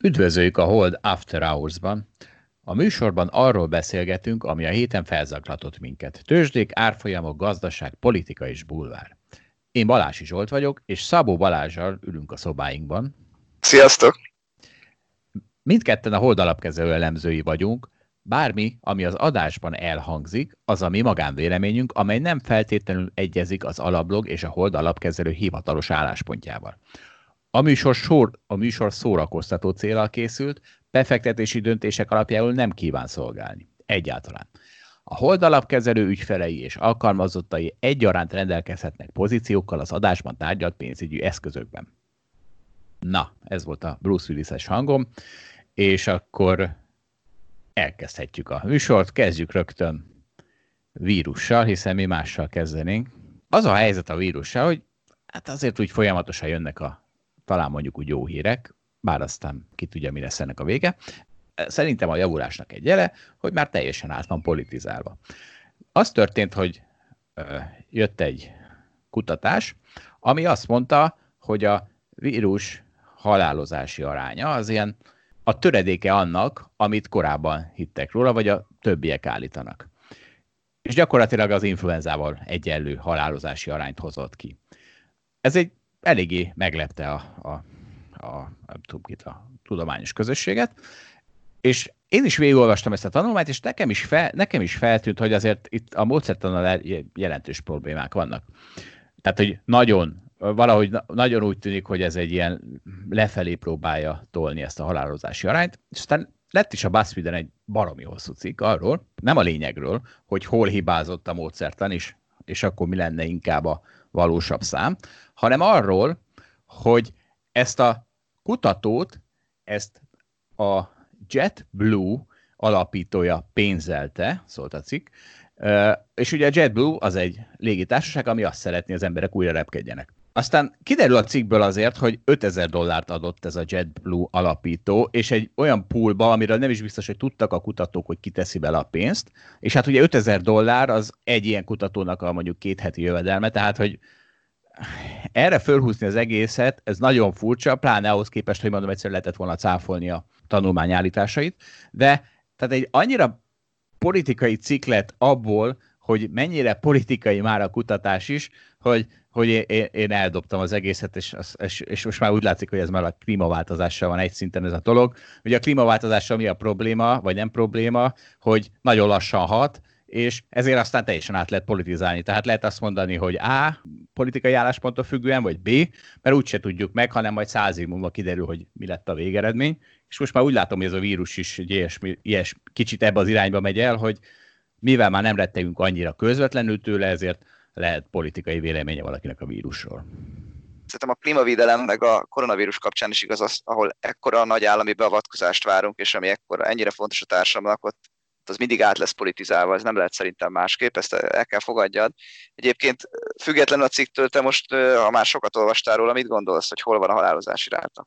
Üdvözöljük a Hold After Hours-ban. A műsorban arról beszélgetünk, ami a héten felzaklatott minket. Tőzsdék, árfolyamok, gazdaság, politika és bulvár. Én Balási Zsolt vagyok, és Szabó Balázsral ülünk a szobáinkban. Sziasztok! Mindketten a Hold alapkező elemzői vagyunk, bármi, ami az adásban elhangzik, az a mi magánvéleményünk, amely nem feltétlenül egyezik az alablog és a Hold alapkezelő hivatalos álláspontjával. A műsor, sor, a műsor szórakoztató célral készült, befektetési döntések alapjául nem kíván szolgálni. Egyáltalán. A hold alapkezelő ügyfelei és alkalmazottai egyaránt rendelkezhetnek pozíciókkal az adásban tárgyalt pénzügyi eszközökben. Na, ez volt a Bruce Willis-es hangom, és akkor elkezdhetjük a műsort, kezdjük rögtön vírussal, hiszen mi mással kezdenénk. Az a helyzet a vírussal, hogy hát azért úgy folyamatosan jönnek a talán mondjuk úgy jó hírek, bár aztán ki tudja, mi lesz ennek a vége. Szerintem a javulásnak egy jele, hogy már teljesen át van politizálva. Az történt, hogy jött egy kutatás, ami azt mondta, hogy a vírus halálozási aránya az ilyen a töredéke annak, amit korábban hittek róla, vagy a többiek állítanak. És gyakorlatilag az influenzával egyenlő halálozási arányt hozott ki. Ez egy eléggé meglepte a, a, a, nem tudom a tudományos közösséget, és én is végigolvastam ezt a tanulmányt, és nekem is, fel, nekem is feltűnt, hogy azért itt a módszertanal jelentős problémák vannak. Tehát, hogy nagyon, valahogy nagyon úgy tűnik, hogy ez egy ilyen lefelé próbálja tolni ezt a halálozási arányt, és aztán lett is a BuzzFeed-en egy baromi hosszú cikk arról, nem a lényegről, hogy hol hibázott a módszertan, és, és akkor mi lenne inkább a valósabb szám, hanem arról, hogy ezt a kutatót, ezt a JetBlue alapítója pénzelte, szólt a cikk, és ugye a JetBlue az egy légitársaság, ami azt szeretné, az emberek újra repkedjenek. Aztán kiderül a cikkből azért, hogy 5000 dollárt adott ez a JetBlue alapító, és egy olyan poolba, amiről nem is biztos, hogy tudtak a kutatók, hogy kiteszi bele a pénzt, és hát ugye 5000 dollár az egy ilyen kutatónak a mondjuk két heti jövedelme, tehát hogy erre fölhúzni az egészet, ez nagyon furcsa, pláne ahhoz képest, hogy mondom, egyszer lehetett volna cáfolni a tanulmány állításait, de tehát egy annyira politikai ciklet abból, hogy mennyire politikai már a kutatás is, hogy, hogy én, én eldobtam az egészet, és, és, és most már úgy látszik, hogy ez már a klímaváltozással van egy szinten ez a dolog. Ugye a klímaváltozással mi a probléma, vagy nem probléma, hogy nagyon lassan hat, és ezért aztán teljesen át lehet politizálni. Tehát lehet azt mondani, hogy A, politikai állásponttól függően, vagy B, mert úgyse tudjuk meg, hanem majd száz év múlva kiderül, hogy mi lett a végeredmény. És most már úgy látom, hogy ez a vírus is egy ilyes, ilyes kicsit ebbe az irányba megy el, hogy mivel már nem rettegünk annyira közvetlenül tőle, ezért lehet politikai véleménye valakinek a vírusról. Szerintem a klímavédelem meg a koronavírus kapcsán is igaz, az, ahol ekkora nagy állami beavatkozást várunk, és ami ekkora, ennyire fontos a társadalomnak, ott az mindig át lesz politizálva, ez nem lehet szerintem másképp, ezt el kell fogadjad. Egyébként függetlenül a cikktől, te most, ha már sokat olvastál róla, mit gondolsz, hogy hol van a halálozási ráta?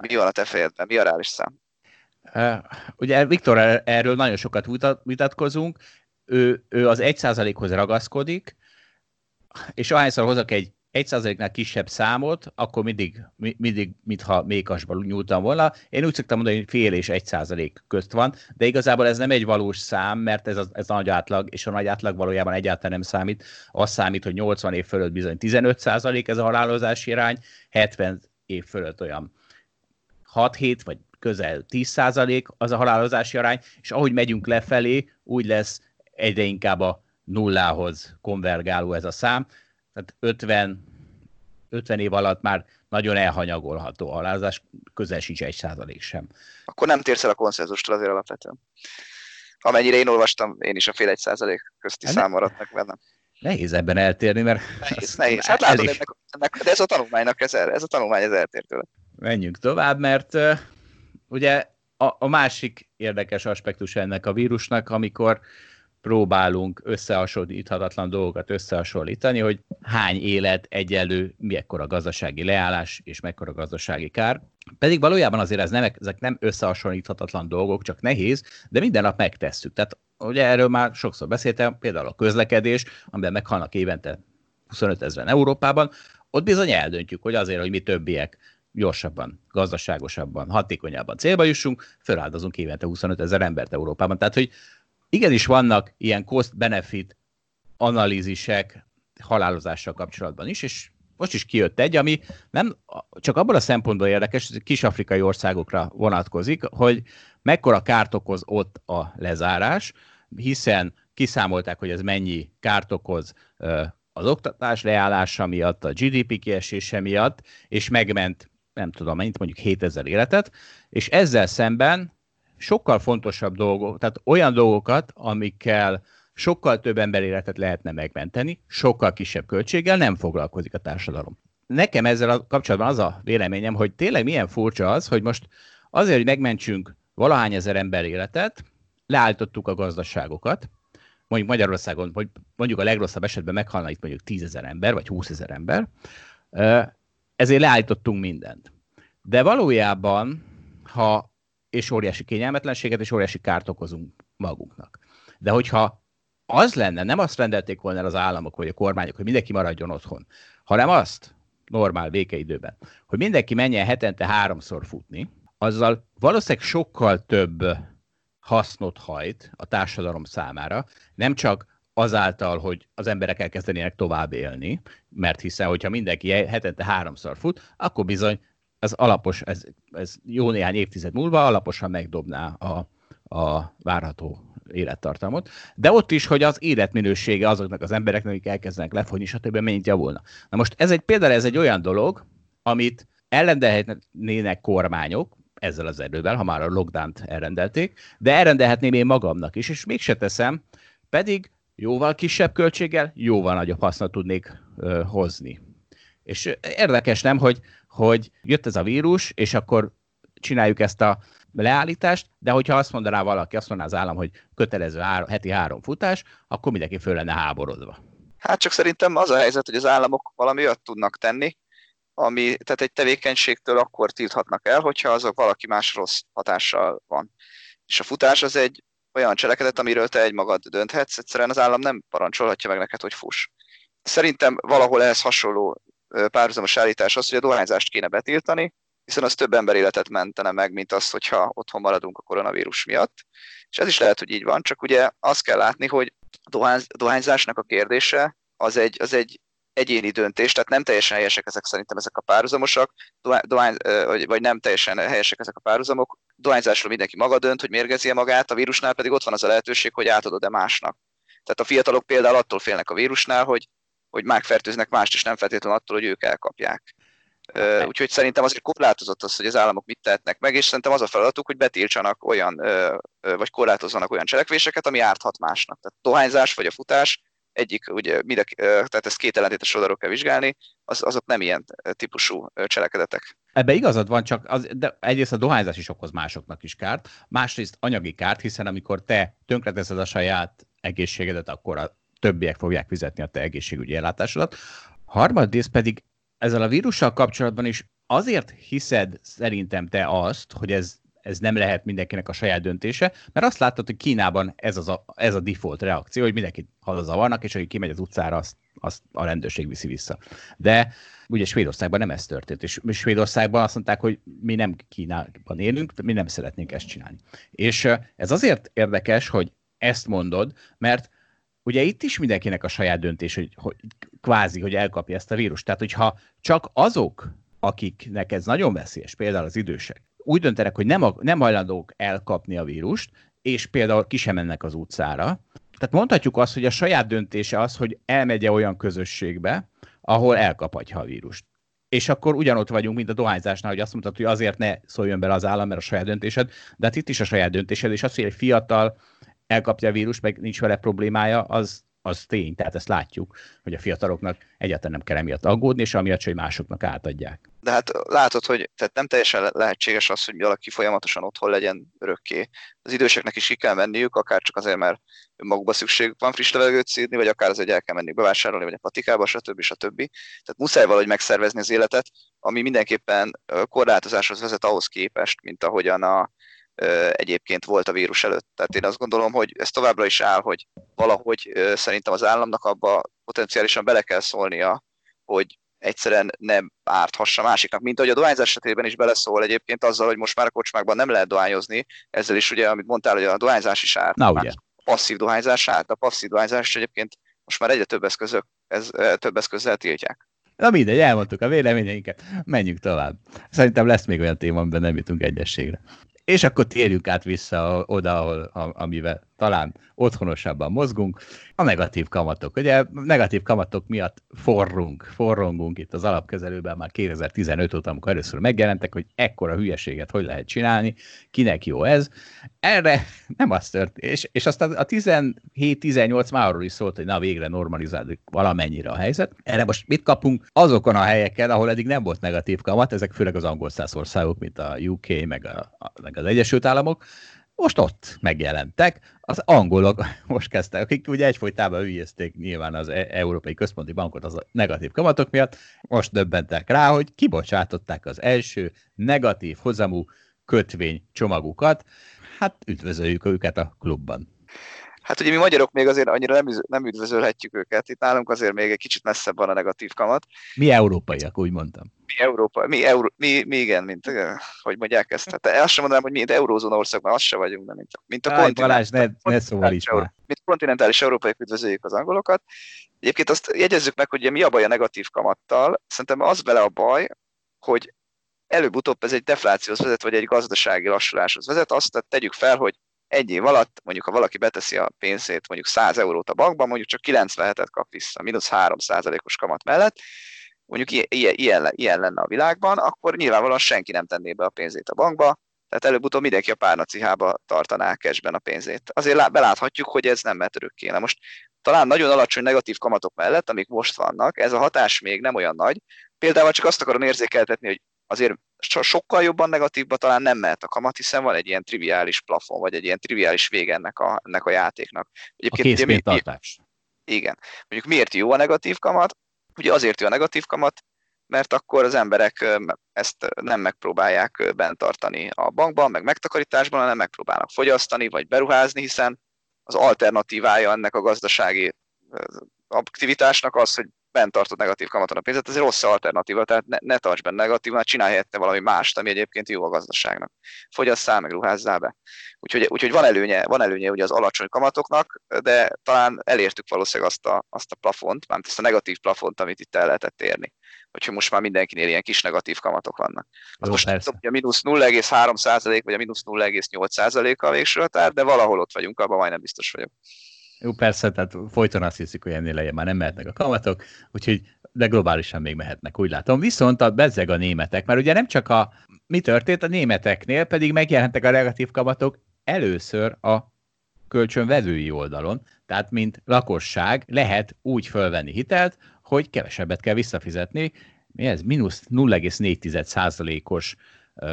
Mi van a te fejedben? Mi a reális szám? Ugye Viktor erről nagyon sokat vitatkozunk, ő, ő az 1%-hoz ragaszkodik, és ahányszor hozok egy 1%-nál kisebb számot, akkor mindig, mindig mintha mékasban nyúltam volna. Én úgy szoktam mondani, hogy fél és 1% közt van, de igazából ez nem egy valós szám, mert ez a, ez a nagy átlag, és a nagy átlag valójában egyáltalán nem számít. Az számít, hogy 80 év fölött bizony 15% ez a halálozási irány, 70 év fölött olyan 6-7 vagy közel 10% az a halálozási arány, és ahogy megyünk lefelé, úgy lesz egyre inkább a nullához konvergáló ez a szám. Tehát 50, 50 év alatt már nagyon elhanyagolható a halálozás, közel sincs egy százalék sem. Akkor nem térsz el a konszenzustól azért alapvetően. Amennyire én olvastam, én is a fél egy százalék közti hát szám maradt meg bennem. Nehéz ebben eltérni, mert... Nehéz, nehéz. Hát látod, ennek, ennek, de ez a tanulmánynak, ez, ez a tanulmány, ez eltér tőle. Menjünk tovább, mert uh, ugye a, a másik érdekes aspektus ennek a vírusnak, amikor próbálunk összehasonlíthatatlan dolgokat összehasonlítani, hogy hány élet egyenlő, mekkora gazdasági leállás és mekkora gazdasági kár. Pedig valójában azért ez nem, ezek nem összehasonlíthatatlan dolgok, csak nehéz, de minden nap megtesszük. Tehát ugye erről már sokszor beszéltem, például a közlekedés, amiben meghalnak évente 25 ezeren Európában, ott bizony eldöntjük, hogy azért, hogy mi többiek gyorsabban, gazdaságosabban, hatékonyabban célba jussunk, feláldozunk évente 25 ezer embert Európában. Tehát, hogy igenis vannak ilyen cost-benefit analízisek halálozással kapcsolatban is, és most is kijött egy, ami nem csak abban a szempontból érdekes, hogy kis-afrikai országokra vonatkozik, hogy mekkora kárt okoz ott a lezárás, hiszen kiszámolták, hogy ez mennyi kárt okoz az oktatás leállása miatt, a GDP kiesése miatt, és megment, nem tudom mennyit, mondjuk 7000 életet, és ezzel szemben sokkal fontosabb dolgok, tehát olyan dolgokat, amikkel sokkal több ember életet lehetne megmenteni, sokkal kisebb költséggel nem foglalkozik a társadalom. Nekem ezzel a kapcsolatban az a véleményem, hogy tényleg milyen furcsa az, hogy most azért, hogy megmentsünk valahány ezer ember életet, leállítottuk a gazdaságokat, mondjuk Magyarországon, hogy mondjuk a legrosszabb esetben meghalna itt mondjuk 10 ezer ember, vagy 20 ezer ember, ezért leállítottunk mindent. De valójában, ha és óriási kényelmetlenséget és óriási kárt okozunk magunknak. De hogyha az lenne, nem azt rendelték volna el az államok vagy a kormányok, hogy mindenki maradjon otthon, hanem azt, normál békeidőben, hogy mindenki menjen hetente háromszor futni, azzal valószínűleg sokkal több hasznot hajt a társadalom számára, nem csak azáltal, hogy az emberek elkezdenének tovább élni, mert hiszen, hogyha mindenki hetente háromszor fut, akkor bizony ez alapos, ez, ez jó néhány évtized múlva alaposan megdobná a, a várható élettartamot, de ott is, hogy az életminősége azoknak az embereknek, akik elkezdenek lefogyni, stb. mennyit javulna. Na most ez egy például ez egy olyan dolog, amit elrendelhetnének kormányok, ezzel az erővel, ha már a lockdown-t elrendelték, de elrendelhetném én magamnak is, és mégse teszem, pedig jóval kisebb költséggel jóval nagyobb hasznot tudnék ö, hozni. És érdekes nem, hogy, hogy jött ez a vírus, és akkor csináljuk ezt a leállítást, de hogyha azt mondaná valaki, azt mondaná az állam, hogy kötelező három, heti három futás, akkor mindenki föl lenne háborodva. Hát csak szerintem az a helyzet, hogy az államok valami olyat tudnak tenni, ami, tehát egy tevékenységtől akkor tilthatnak el, hogyha azok valaki más rossz hatással van. És a futás az egy olyan cselekedet, amiről te egymagad dönthetsz, egyszerűen az állam nem parancsolhatja meg neked, hogy fuss. Szerintem valahol ehhez hasonló párhuzamos állítás az, hogy a dohányzást kéne betiltani, hiszen az több ember életet mentene meg, mint az, hogyha otthon maradunk a koronavírus miatt. És ez is lehet, hogy így van, csak ugye azt kell látni, hogy a dohányzásnak a kérdése az egy, az egy egyéni döntés, tehát nem teljesen helyesek ezek szerintem ezek a párhuzamosak, dohány, vagy nem teljesen helyesek ezek a párhuzamok. Dohányzásról mindenki maga dönt, hogy mérgezi -e magát, a vírusnál pedig ott van az a lehetőség, hogy átadod-e másnak. Tehát a fiatalok például attól félnek a vírusnál, hogy, hogy megfertőznek mást, és nem feltétlenül attól, hogy ők elkapják. Uh, úgyhogy szerintem azért korlátozott az, hogy az államok mit tehetnek meg, és szerintem az a feladatuk, hogy betiltsanak olyan, vagy korlátozzanak olyan cselekvéseket, ami árthat másnak. Tehát dohányzás vagy a futás egyik, ugye, mire, tehát ezt két ellentétes oldalról kell vizsgálni, az, azok nem ilyen típusú cselekedetek. Ebbe igazad van, csak az, de egyrészt a dohányzás is okoz másoknak is kárt, másrészt anyagi kárt, hiszen amikor te tönkreteszed a saját egészségedet, akkor a többiek fogják fizetni a te egészségügyi ellátásodat. Harmadrészt pedig ezzel a vírussal kapcsolatban is azért hiszed szerintem te azt, hogy ez ez nem lehet mindenkinek a saját döntése, mert azt láttad, hogy Kínában ez, az a, ez a default reakció, hogy mindenkit hazazavarnak, és aki kimegy az utcára, azt, azt a rendőrség viszi vissza. De ugye Svédországban nem ez történt, és Svédországban azt mondták, hogy mi nem Kínában élünk, mi nem szeretnénk ezt csinálni. És ez azért érdekes, hogy ezt mondod, mert ugye itt is mindenkinek a saját döntés, hogy, hogy kvázi, hogy elkapja ezt a vírust. Tehát, hogyha csak azok, akiknek ez nagyon veszélyes, például az idősek, úgy döntenek, hogy nem, a, nem hajlandók elkapni a vírust, és például ki sem mennek az utcára. Tehát mondhatjuk azt, hogy a saját döntése az, hogy elmegye olyan közösségbe, ahol elkaphatja a vírust. És akkor ugyanott vagyunk, mint a dohányzásnál, hogy azt mondtad, hogy azért ne szóljon bele az állam, mert a saját döntésed, de hát itt is a saját döntésed, és az, hogy egy fiatal elkapja a vírust, meg nincs vele problémája, az, az tény, tehát ezt látjuk, hogy a fiataloknak egyáltalán nem kell emiatt aggódni, és amiatt, hogy másoknak átadják. De hát látod, hogy tehát nem teljesen lehetséges az, hogy valaki folyamatosan otthon legyen örökké. Az időseknek is ki kell menniük, akár csak azért, mert magukba szükség van friss levegőt szídni, vagy akár az, hogy el kell menni bevásárolni, vagy a patikába, stb. stb. Tehát muszáj valahogy megszervezni az életet, ami mindenképpen korlátozáshoz vezet ahhoz képest, mint ahogyan a, egyébként volt a vírus előtt. Tehát én azt gondolom, hogy ez továbbra is áll, hogy valahogy szerintem az államnak abba potenciálisan bele kell szólnia, hogy egyszerűen nem árthassa másiknak. Mint ahogy a dohányzás esetében is beleszól egyébként azzal, hogy most már a kocsmákban nem lehet dohányozni, ezzel is ugye, amit mondtál, hogy a dohányzás is árt. Na ugye. Passzív dohányzás árt, a passzív dohányzás egyébként most már egyre több, eszközök, ez, több eszközzel tiltják. Na mindegy, elmondtuk a véleményeinket, menjünk tovább. Szerintem lesz még olyan téma, amiben nem jutunk egyességre. És akkor térjünk át vissza oda, ahol, amivel talán otthonosabban mozgunk, a negatív kamatok. Ugye negatív kamatok miatt forrunk, forrongunk itt az alapkezelőben már 2015 óta, amikor először megjelentek, hogy ekkora hülyeséget hogy lehet csinálni, kinek jó ez. Erre nem az történt, és, és aztán a 17-18 már arról is szólt, hogy na végre normalizálódik valamennyire a helyzet. Erre most mit kapunk? Azokon a helyeken, ahol eddig nem volt negatív kamat, ezek főleg az angol országok, mint a UK, meg, a, meg az Egyesült Államok, most ott megjelentek. Az angolok most kezdtek, akik ugye egyfolytában ügyezték nyilván az e- Európai Központi Bankot az a negatív kamatok miatt, most döbbentek rá, hogy kibocsátották az első negatív hozamú kötvény csomagukat. Hát üdvözöljük őket a klubban. Hát ugye mi magyarok még azért annyira nem, nem üdvözölhetjük őket. Itt nálunk azért még egy kicsit messzebb van a negatív kamat. Mi európaiak, úgy mondtam. Mi Európa, mi, Euró, mi, mi igen, mint, hogy mondják ezt. Hát azt sem mondanám, hogy mi mint eurózóna országban, azt se vagyunk, de mint, mint a Aj, Balázs, ne, ne szóval is már. Mint kontinentális európaiak üdvözöljük az angolokat. Egyébként azt jegyezzük meg, hogy mi a baj a negatív kamattal. Szerintem az vele a baj, hogy előbb-utóbb ez egy deflációhoz vezet, vagy egy gazdasági lassuláshoz vezet. Azt tegyük fel, hogy egy év alatt, mondjuk ha valaki beteszi a pénzét mondjuk 100 eurót a bankban, mondjuk csak 97-et kap vissza, mínusz 3 os kamat mellett, mondjuk ilyen, ilyen, ilyen lenne a világban, akkor nyilvánvalóan senki nem tenné be a pénzét a bankba, tehát előbb-utóbb mindenki a párnacihába tartaná cashben a pénzét. Azért beláthatjuk, hogy ez nem mehet örökké. Na most talán nagyon alacsony negatív kamatok mellett, amik most vannak, ez a hatás még nem olyan nagy. Például csak azt akarom érzékeltetni, hogy azért sokkal jobban negatívba talán nem mehet a kamat, hiszen van egy ilyen triviális plafon, vagy egy ilyen triviális vége ennek a, ennek a játéknak. Egyébként, a készpénztartás. Igen. Mondjuk miért jó a negatív kamat? Ugye azért jó a negatív kamat, mert akkor az emberek ezt nem megpróbálják bent tartani a bankban, meg megtakarításban, hanem megpróbálnak fogyasztani, vagy beruházni, hiszen az alternatívája ennek a gazdasági aktivitásnak az, hogy bent tartod negatív kamaton a pénzet, ez egy rossz alternatíva, tehát ne, ne tarts benne negatívát, csinálj helyette valami mást, ami egyébként jó a gazdaságnak. Fogyasszál, meg ruházzál be. Úgyhogy, úgyhogy van előnye, van előnye ugye az alacsony kamatoknak, de talán elértük valószínűleg azt a, azt a plafont, mármint ezt a negatív plafont, amit itt el lehetett érni. Úgyhogy most már mindenkinél ilyen kis negatív kamatok vannak. Az most nem tudom, hogy a mínusz 0,3 százalék, vagy a mínusz 0,8 százalék a végső határ, de valahol ott vagyunk, abban majdnem biztos vagyok. Jó, persze, tehát folyton azt hiszik, hogy ennél lejjebb már nem mehetnek a kamatok, úgyhogy de globálisan még mehetnek, úgy látom. Viszont a bezzeg a németek, mert ugye nem csak a mi történt a németeknél, pedig megjelentek a negatív kamatok először a kölcsönvevői oldalon, tehát mint lakosság lehet úgy fölvenni hitelt, hogy kevesebbet kell visszafizetni. Mi ez? Minusz 0,4%-os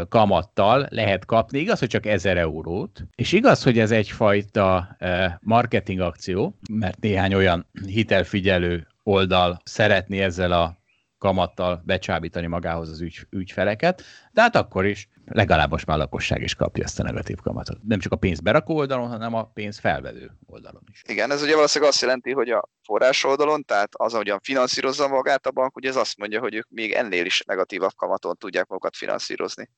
kamattal lehet kapni. Igaz, hogy csak 1000 eurót, és igaz, hogy ez egyfajta marketing akció, mert néhány olyan hitelfigyelő oldal szeretné ezzel a kamattal becsábítani magához az ügy, ügyfeleket, de hát akkor is legalább most már a lakosság is kapja ezt a negatív kamatot. Nem csak a pénz berakó oldalon, hanem a pénz felvevő oldalon is. Igen, ez ugye valószínűleg azt jelenti, hogy a forrás oldalon, tehát az, ahogyan finanszírozza magát a bank, ugye ez azt mondja, hogy ők még ennél is negatívabb kamaton tudják magukat finanszírozni.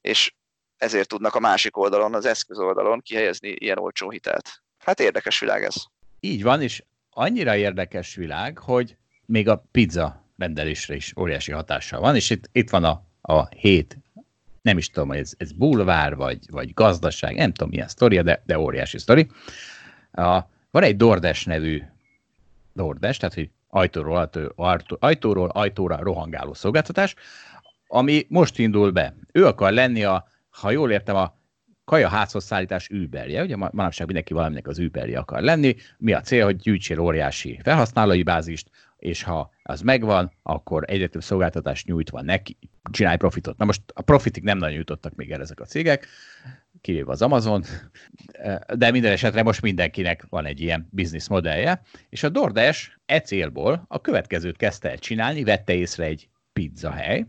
És ezért tudnak a másik oldalon, az eszköz oldalon kihelyezni ilyen olcsó hitelt. Hát érdekes világ ez. Így van, és annyira érdekes világ, hogy még a pizza rendelésre is óriási hatással van, és itt, itt van a, a hét, nem is tudom, hogy ez, ez bulvár, vagy, vagy gazdaság, nem tudom milyen sztoria, de, de óriási sztori. A, van egy Dordes nevű Dordes, tehát hogy ajtóról, ajtó, ajtó, ajtóról ajtóra rohangáló szolgáltatás, ami most indul be. Ő akar lenni a, ha jól értem, a kaja házhoz szállítás Uberje. Ugye manapság mindenki valaminek az Uberje akar lenni. Mi a cél, hogy gyűjtsél óriási felhasználói bázist, és ha az megvan, akkor egyre több szolgáltatást nyújtva neki, csinálj profitot. Na most a profitig nem nagyon jutottak még el ezek a cégek, kivéve az Amazon, de minden esetre most mindenkinek van egy ilyen biznisz modellje, és a DoorDash e célból a következőt kezdte el csinálni, vette észre egy pizza hely,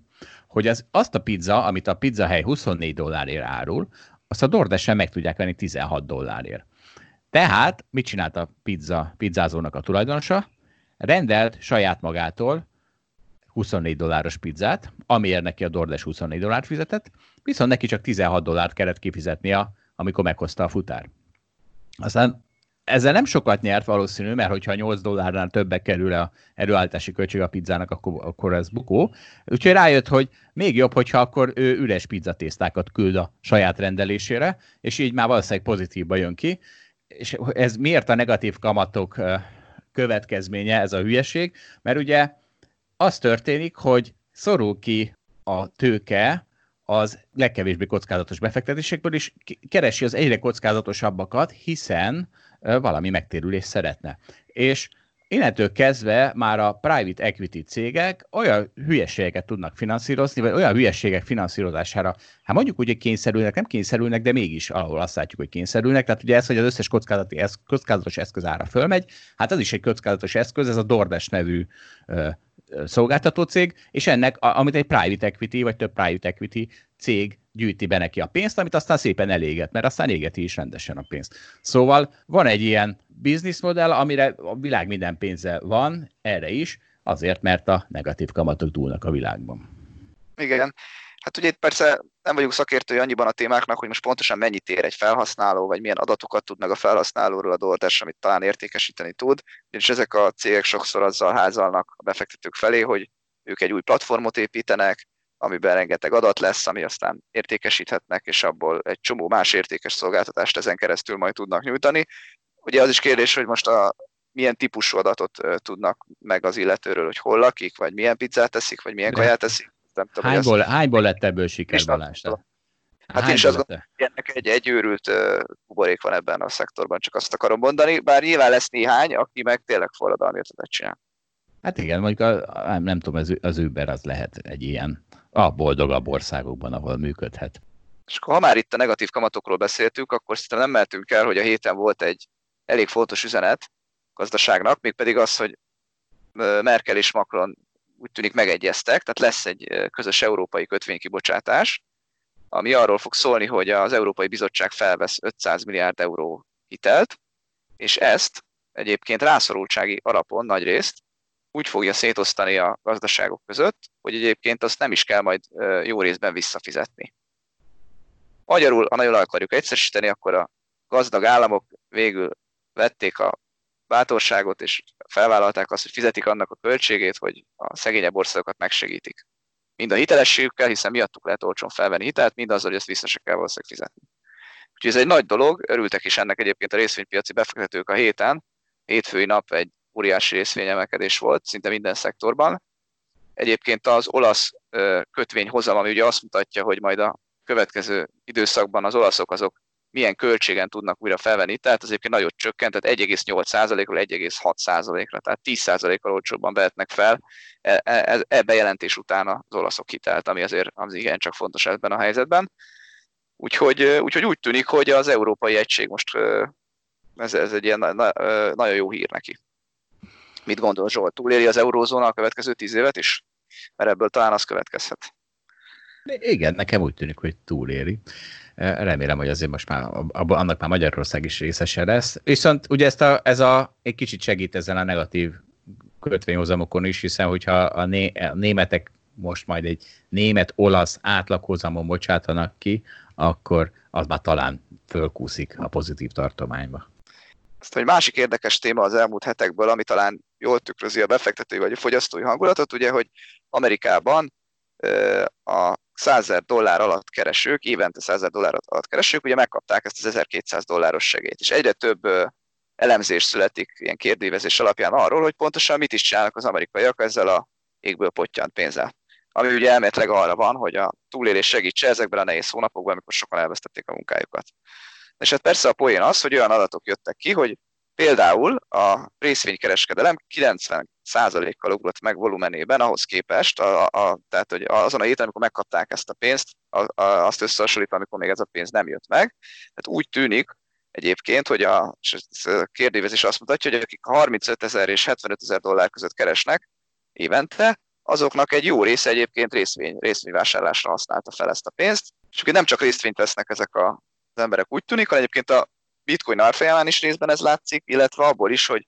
hogy az, azt a pizza, amit a pizza hely 24 dollárért árul, azt a DoorDash-en meg tudják venni 16 dollárért. Tehát mit csinált a pizza, pizzázónak a tulajdonosa? Rendelt saját magától 24 dolláros pizzát, amiért neki a DoorDash 24 dollárt fizetett, viszont neki csak 16 dollárt kellett kifizetnia, amikor meghozta a futár. Aztán ezzel nem sokat nyert valószínű, mert hogyha 8 dollárnál többek kerül a erőállítási költség a pizzának, akkor, akkor ez bukó. Úgyhogy rájött, hogy még jobb, hogyha akkor ő üres pizzatésztákat küld a saját rendelésére, és így már valószínűleg pozitívba jön ki. És ez miért a negatív kamatok következménye, ez a hülyeség? Mert ugye az történik, hogy szorul ki a tőke az legkevésbé kockázatos befektetésekből, és keresi az egyre kockázatosabbakat, hiszen valami megtérülés szeretne. És innentől kezdve már a private equity cégek olyan hülyeségeket tudnak finanszírozni, vagy olyan hülyeségek finanszírozására, hát mondjuk úgy, hogy kényszerülnek, nem kényszerülnek, de mégis ahol azt látjuk, hogy kényszerülnek. Tehát ugye ez, hogy az összes kockázati esz, kockázatos eszköz ára fölmegy, hát az is egy kockázatos eszköz, ez a DoorDash nevű ö, szolgáltató cég, és ennek, amit egy private equity, vagy több private equity cég gyűjti be neki a pénzt, amit aztán szépen eléget, mert aztán égeti is rendesen a pénzt. Szóval van egy ilyen bizniszmodell, amire a világ minden pénze van, erre is, azért, mert a negatív kamatok dúlnak a világban. Igen. Hát ugye itt persze nem vagyunk szakértői annyiban a témáknak, hogy most pontosan mennyit ér egy felhasználó, vagy milyen adatokat tud meg a felhasználóról a DoorDash, amit talán értékesíteni tud, és ezek a cégek sokszor azzal házalnak a befektetők felé, hogy ők egy új platformot építenek, amiben rengeteg adat lesz, ami aztán értékesíthetnek, és abból egy csomó más értékes szolgáltatást ezen keresztül majd tudnak nyújtani. Ugye az is kérdés, hogy most a, milyen típusú adatot tudnak meg az illetőről, hogy hol lakik, vagy milyen pizzát teszik, vagy milyen kaját teszik. Nem tudom, hányból, azt... hányból lett ebből siker, Balázs? Hát én is azt gondolom, hogy ennek egy, egy őrült uh, buborék van ebben a szektorban, csak azt akarom mondani, bár nyilván lesz néhány, aki meg tényleg forradalmi ötletet csinál. Hát igen, mondjuk a, nem, nem tudom, az, az Uber az lehet egy ilyen a boldogabb országokban, ahol működhet. És akkor, ha már itt a negatív kamatokról beszéltük, akkor szerintem nem mehetünk el, hogy a héten volt egy elég fontos üzenet gazdaságnak, mégpedig az, hogy Merkel és Macron úgy tűnik megegyeztek, tehát lesz egy közös európai kötvénykibocsátás, ami arról fog szólni, hogy az Európai Bizottság felvesz 500 milliárd euró hitelt, és ezt egyébként rászorultsági alapon nagy részt úgy fogja szétosztani a gazdaságok között, hogy egyébként azt nem is kell majd jó részben visszafizetni. Magyarul, ha nagyon akarjuk egyszerűsíteni, akkor a gazdag államok végül vették a bátorságot, és felvállalták azt, hogy fizetik annak a költségét, hogy a szegényebb országokat megsegítik. Mind a hitelességükkel, hiszen miattuk lehet olcsón felvenni hitelt, mind azzal, hogy ezt vissza se kell valószínűleg fizetni. Úgyhogy ez egy nagy dolog, örültek is ennek egyébként a részvénypiaci befektetők a héten. Hétfői nap egy óriási részvényemelkedés volt szinte minden szektorban. Egyébként az olasz kötvényhozam, ami ugye azt mutatja, hogy majd a következő időszakban az olaszok azok milyen költségen tudnak újra felvenni, tehát az egyébként nagyot csökkent, tehát 1,8%-ról 1,6%-ra, tehát 10%-kal olcsóbban vehetnek fel e, e, e bejelentés után az olaszok hitelt, ami azért az igen csak fontos ebben a helyzetben. Úgyhogy, úgyhogy úgy tűnik, hogy az Európai Egység most ez, ez egy ilyen nagyon jó hír neki. Mit gondol Zsolt? Túléri az eurózóna a következő tíz évet is? Mert ebből talán az következhet. Igen, nekem úgy tűnik, hogy túléri. Remélem, hogy azért most már annak már Magyarország is részese lesz. Viszont ugye ezt a, ez a, egy kicsit segít ezen a negatív kötvényhozamokon is, hiszen hogyha a, né, a németek most majd egy német-olasz átlaghozamon bocsátanak ki, akkor az már talán fölkúszik a pozitív tartományba. Aztán egy másik érdekes téma az elmúlt hetekből, ami talán jól tükrözi a befektetői vagy a fogyasztói hangulatot, ugye, hogy Amerikában a 100 dollár alatt keresők, évente 100 dollár alatt keresők, ugye megkapták ezt az 1200 dolláros segélyt. És egyre több elemzés születik ilyen kérdévezés alapján arról, hogy pontosan mit is csinálnak az amerikaiak ezzel a égből pottyant pénzzel. Ami ugye elméletileg arra van, hogy a túlélés segítse ezekben a nehéz hónapokban, amikor sokan elvesztették a munkájukat. És hát persze a poén az, hogy olyan adatok jöttek ki, hogy például a részvénykereskedelem 90%-kal ugrott meg volumenében ahhoz képest, a, a, tehát hogy azon a héten, amikor megkapták ezt a pénzt, a, a, azt összehasonlítva, amikor még ez a pénz nem jött meg. Tehát úgy tűnik egyébként, hogy a, a kérdévezés azt mutatja, hogy akik 35 ezer és 75 ezer dollár között keresnek évente, azoknak egy jó része egyébként részvény, részvényvásárlásra használta fel ezt a pénzt, és nem csak részvényt vesznek ezek a az emberek úgy tűnik, hogy egyébként a bitcoin árfolyamán is részben ez látszik, illetve abból is, hogy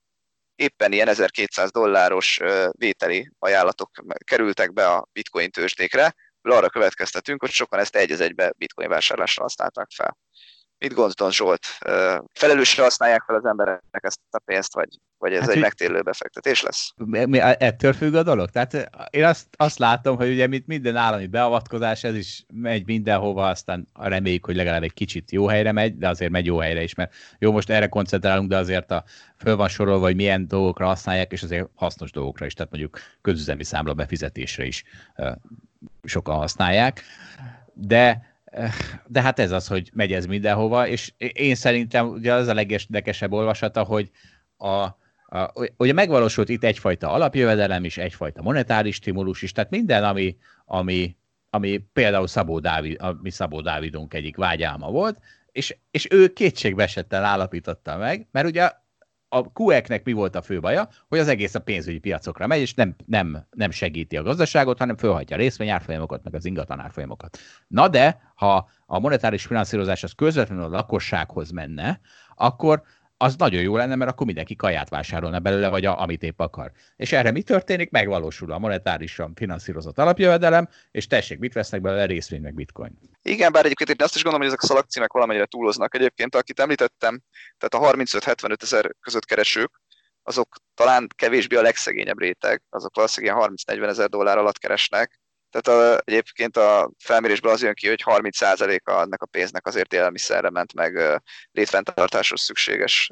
éppen ilyen 1200 dolláros vételi ajánlatok kerültek be a bitcoin tőzsdékre, arra következtetünk, hogy sokan ezt egy egybe bitcoin vásárlásra használták fel. Mit gondolsz, Zsolt? Felelősre használják fel az emberek ezt a pénzt, vagy, vagy ez hát, egy megtérülő befektetés lesz? Mi, ettől függ a dolog? Tehát én azt, azt látom, hogy ugye mint minden állami beavatkozás, ez is megy mindenhova, aztán reméljük, hogy legalább egy kicsit jó helyre megy, de azért megy jó helyre is, mert jó, most erre koncentrálunk, de azért a föl van sorolva, hogy milyen dolgokra használják, és azért hasznos dolgokra is, tehát mondjuk közüzemi számla befizetésre is sokan használják. De de hát ez az, hogy megy ez mindenhova, és én szerintem ugye az a legérdekesebb olvasata, hogy a, a, ugye megvalósult itt egyfajta alapjövedelem is, egyfajta monetáris stimulus is, tehát minden, ami, ami, ami például Szabó Dávid, ami Szabó Dávidunk egyik vágyálma volt, és, és ő kétségbeesetten állapította meg, mert ugye a QE-nek mi volt a fő baja, hogy az egész a pénzügyi piacokra megy, és nem, nem, nem segíti a gazdaságot, hanem fölhagyja a részvényárfolyamokat, meg az ingatlanárfolyamokat. Na de, ha a monetáris finanszírozás az közvetlenül a lakossághoz menne, akkor az nagyon jó lenne, mert akkor mindenki kaját vásárolna belőle, vagy a, amit épp akar. És erre mi történik? Megvalósul a monetárisan finanszírozott alapjövedelem, és tessék, mit vesznek belőle részvény, meg bitcoin. Igen, bár egyébként én azt is gondolom, hogy ezek a szalagcímek valamennyire túloznak. Egyébként, akit említettem, tehát a 35-75 ezer között keresők, azok talán kevésbé a legszegényebb réteg, azok valószínűleg 30-40 ezer dollár alatt keresnek, tehát a, egyébként a felmérésből az jön ki, hogy 30%-a ennek a pénznek azért élelmiszerre ment, meg létfenntartáshoz szükséges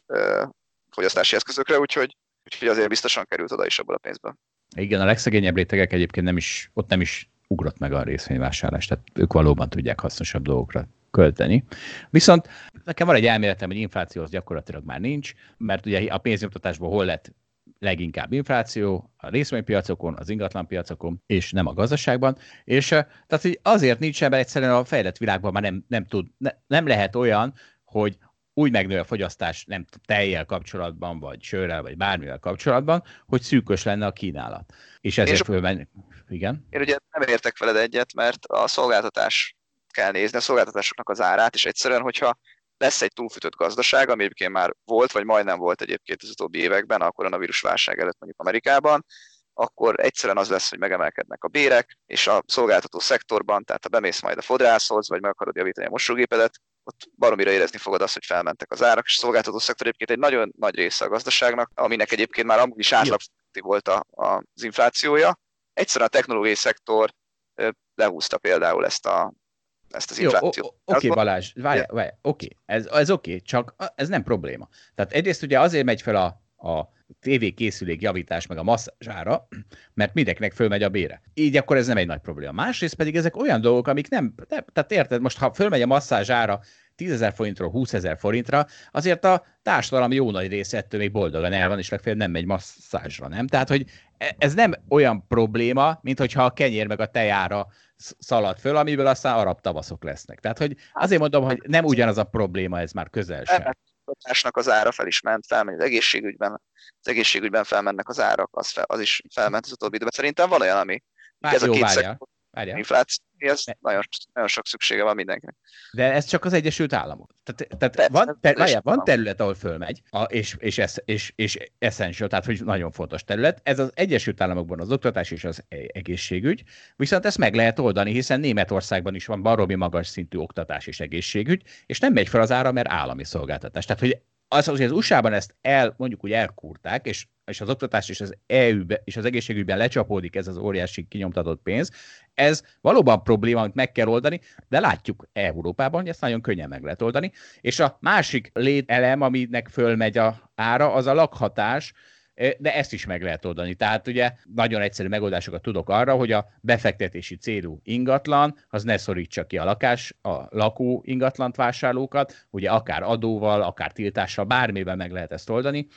fogyasztási eszközökre, úgyhogy, úgyhogy azért biztosan került oda is abból a pénzből. Igen, a legszegényebb rétegek egyébként nem is, ott nem is ugrott meg a részvényvásárlás, tehát ők valóban tudják hasznosabb dolgokra költeni. Viszont nekem van egy elméletem, hogy infláció az gyakorlatilag már nincs, mert ugye a pénznyugtatásból hol lett leginkább infláció a részvénypiacokon, az ingatlanpiacokon, és nem a gazdaságban. És tehát hogy azért nincs ebben egyszerűen a fejlett világban már nem, nem, tud, ne, nem lehet olyan, hogy úgy megnő a fogyasztás nem tejjel kapcsolatban, vagy sörrel, vagy bármivel kapcsolatban, hogy szűkös lenne a kínálat. És ezért fölmenni. Igen? Én ugye nem értek veled egyet, mert a szolgáltatás kell nézni, a szolgáltatásoknak az árát, és egyszerűen, hogyha lesz egy túlfűtött gazdaság, ami egyébként már volt, vagy majdnem volt egyébként az utóbbi években, a koronavírus válság előtt mondjuk Amerikában, akkor egyszerűen az lesz, hogy megemelkednek a bérek, és a szolgáltató szektorban, tehát ha bemész majd a fodrászhoz, vagy meg akarod javítani a mosógépedet, ott baromira érezni fogod azt, hogy felmentek az árak, és a szolgáltató szektor egyébként egy nagyon nagy része a gazdaságnak, aminek egyébként már amúgy is átlag volt a, a, az inflációja. Egyszerűen a technológiai szektor lehúzta például ezt a, ezt az inflációt. Oké, okay, Balázs, várj, várj, oké, okay, ez, ez oké, okay, csak ez nem probléma. Tehát egyrészt ugye azért megy fel a, a TV készülék javítás meg a masszázsára, mert mindenkinek fölmegy a bére. Így akkor ez nem egy nagy probléma. Másrészt pedig ezek olyan dolgok, amik nem, nem tehát érted, most ha fölmegy a masszázsára 10 ezer forintról 20 ezer forintra, azért a társadalom jó nagy része ettől még boldogan el van, és legfeljebb nem megy masszázsra, nem? Tehát, hogy e, ez nem olyan probléma, mint hogyha a kenyér meg a tejára szalad föl, amiből aztán arab tavaszok lesznek. Tehát, hogy azért mondom, hogy nem ugyanaz a probléma, ez már közel sem. az ára fel is ment, felmegy az egészségügyben, az egészségügyben felmennek az árak, az, fel, az is felment az utóbbi időben. Szerintem van olyan, ami Várj, ez a két szektor, infláció, ez nagyon, nagyon sok szüksége van mindenkinek. De ez csak az Egyesült Államok. Tehát, tehát Persze, van, ter, várjál, van terület, ahol fölmegy, a, és, és, és, és, és essential, tehát hogy nagyon fontos terület. Ez az Egyesült Államokban az oktatás és az e- egészségügy, viszont ezt meg lehet oldani, hiszen Németországban is van baromi magas szintű oktatás és egészségügy, és nem megy fel az ára, mert állami szolgáltatás. Tehát, hogy az, hogy az USA-ban ezt el, mondjuk úgy elkúrták, és, és az oktatás és az EU és az egészségügyben lecsapódik ez az óriási kinyomtatott pénz, ez valóban probléma, amit meg kell oldani, de látjuk Európában, hogy ezt nagyon könnyen meg lehet oldani. És a másik lételem, aminek fölmegy a ára, az a lakhatás, de ezt is meg lehet oldani. Tehát ugye nagyon egyszerű megoldásokat tudok arra, hogy a befektetési célú ingatlan, az ne szorítsa ki a lakás, a lakó ingatlant vásárlókat, ugye akár adóval, akár tiltással, bármivel meg lehet ezt oldani.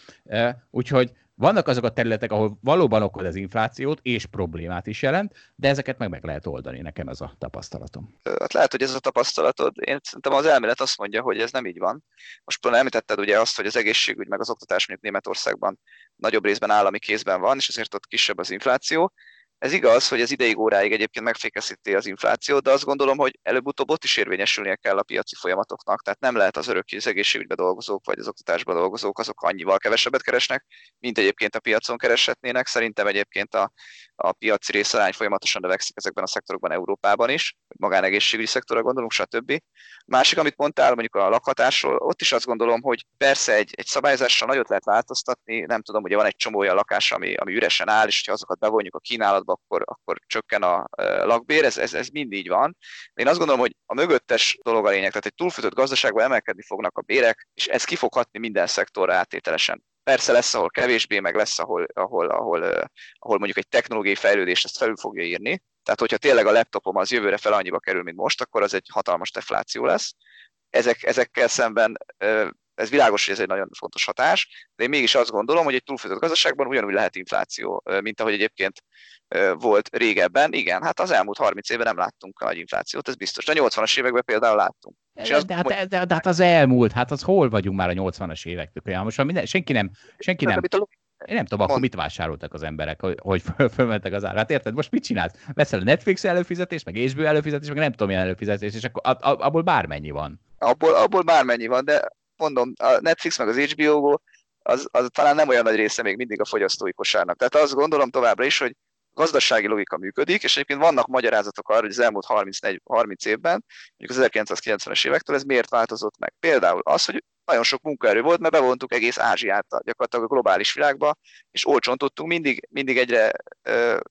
Úgyhogy vannak azok a területek, ahol valóban okoz az inflációt, és problémát is jelent, de ezeket meg meg lehet oldani, nekem ez a tapasztalatom. Hát lehet, hogy ez a tapasztalatod. Én szerintem az elmélet azt mondja, hogy ez nem így van. Most például említetted ugye azt, hogy az egészségügy meg az oktatás mondjuk Németországban nagyobb részben állami kézben van, és ezért ott kisebb az infláció. Ez igaz, hogy az ideig óráig egyébként megfékezíti az inflációt, de azt gondolom, hogy előbb-utóbb ott is érvényesülnie kell a piaci folyamatoknak. Tehát nem lehet az örökké az egészségügyben dolgozók vagy az oktatásban dolgozók, azok annyival kevesebbet keresnek, mint egyébként a piacon kereshetnének. Szerintem egyébként a, a piaci részarány folyamatosan növekszik ezekben a szektorokban Európában is, magánegészségügyi szektorra gondolunk, stb. Másik, amit mondtál, mondjuk a lakhatásról, ott is azt gondolom, hogy persze egy, egy szabályzással nagyot lehet változtatni, nem tudom, ugye van egy csomó olyan lakás, ami, ami üresen áll, és ha azokat bevonjuk a kínálatba, akkor, akkor csökken a lakbér, ez, ez, ez mind így van. Én azt gondolom, hogy a mögöttes dolog a lényeg, tehát egy túlfűtött gazdaságban emelkedni fognak a bérek, és ez ki fog hatni minden szektorra átételesen. Persze lesz, ahol kevésbé, meg lesz, ahol, ahol, ahol, ahol mondjuk egy technológiai fejlődés ezt felül fogja írni. Tehát, hogyha tényleg a laptopom az jövőre fel annyiba kerül, mint most, akkor az egy hatalmas defláció lesz. Ezek, ezekkel szemben ez világos, hogy ez egy nagyon fontos hatás, de én mégis azt gondolom, hogy egy túlfűtött gazdaságban ugyanúgy lehet infláció, mint ahogy egyébként volt régebben. Igen, hát az elmúlt 30 évben nem láttunk nagy inflációt, ez biztos. De a 80-as években például láttunk. De, az, de, hát, de, de, de, hát az elmúlt, hát az hol vagyunk már a 80-as évektől? Olyan, most minden, senki nem, senki nem, én nem tudom, akkor mit vásároltak az emberek, hogy, fölmentek az ára. Hát érted, most mit csinálsz? Veszel a Netflix előfizetés, meg HBO előfizetés, meg nem tudom milyen előfizetés, és akkor abból bármennyi van. Abból, abból bármennyi van, de mondom, a Netflix meg az HBO az, az talán nem olyan nagy része még mindig a fogyasztói kosárnak. Tehát azt gondolom továbbra is, hogy gazdasági logika működik, és egyébként vannak magyarázatok arra, hogy az elmúlt 30, 30 évben, mondjuk az 1990-es évektől ez miért változott meg. Például az, hogy nagyon sok munkaerő volt, mert bevontuk egész Ázsiát gyakorlatilag a globális világba, és olcsón tudtunk mindig, mindig egyre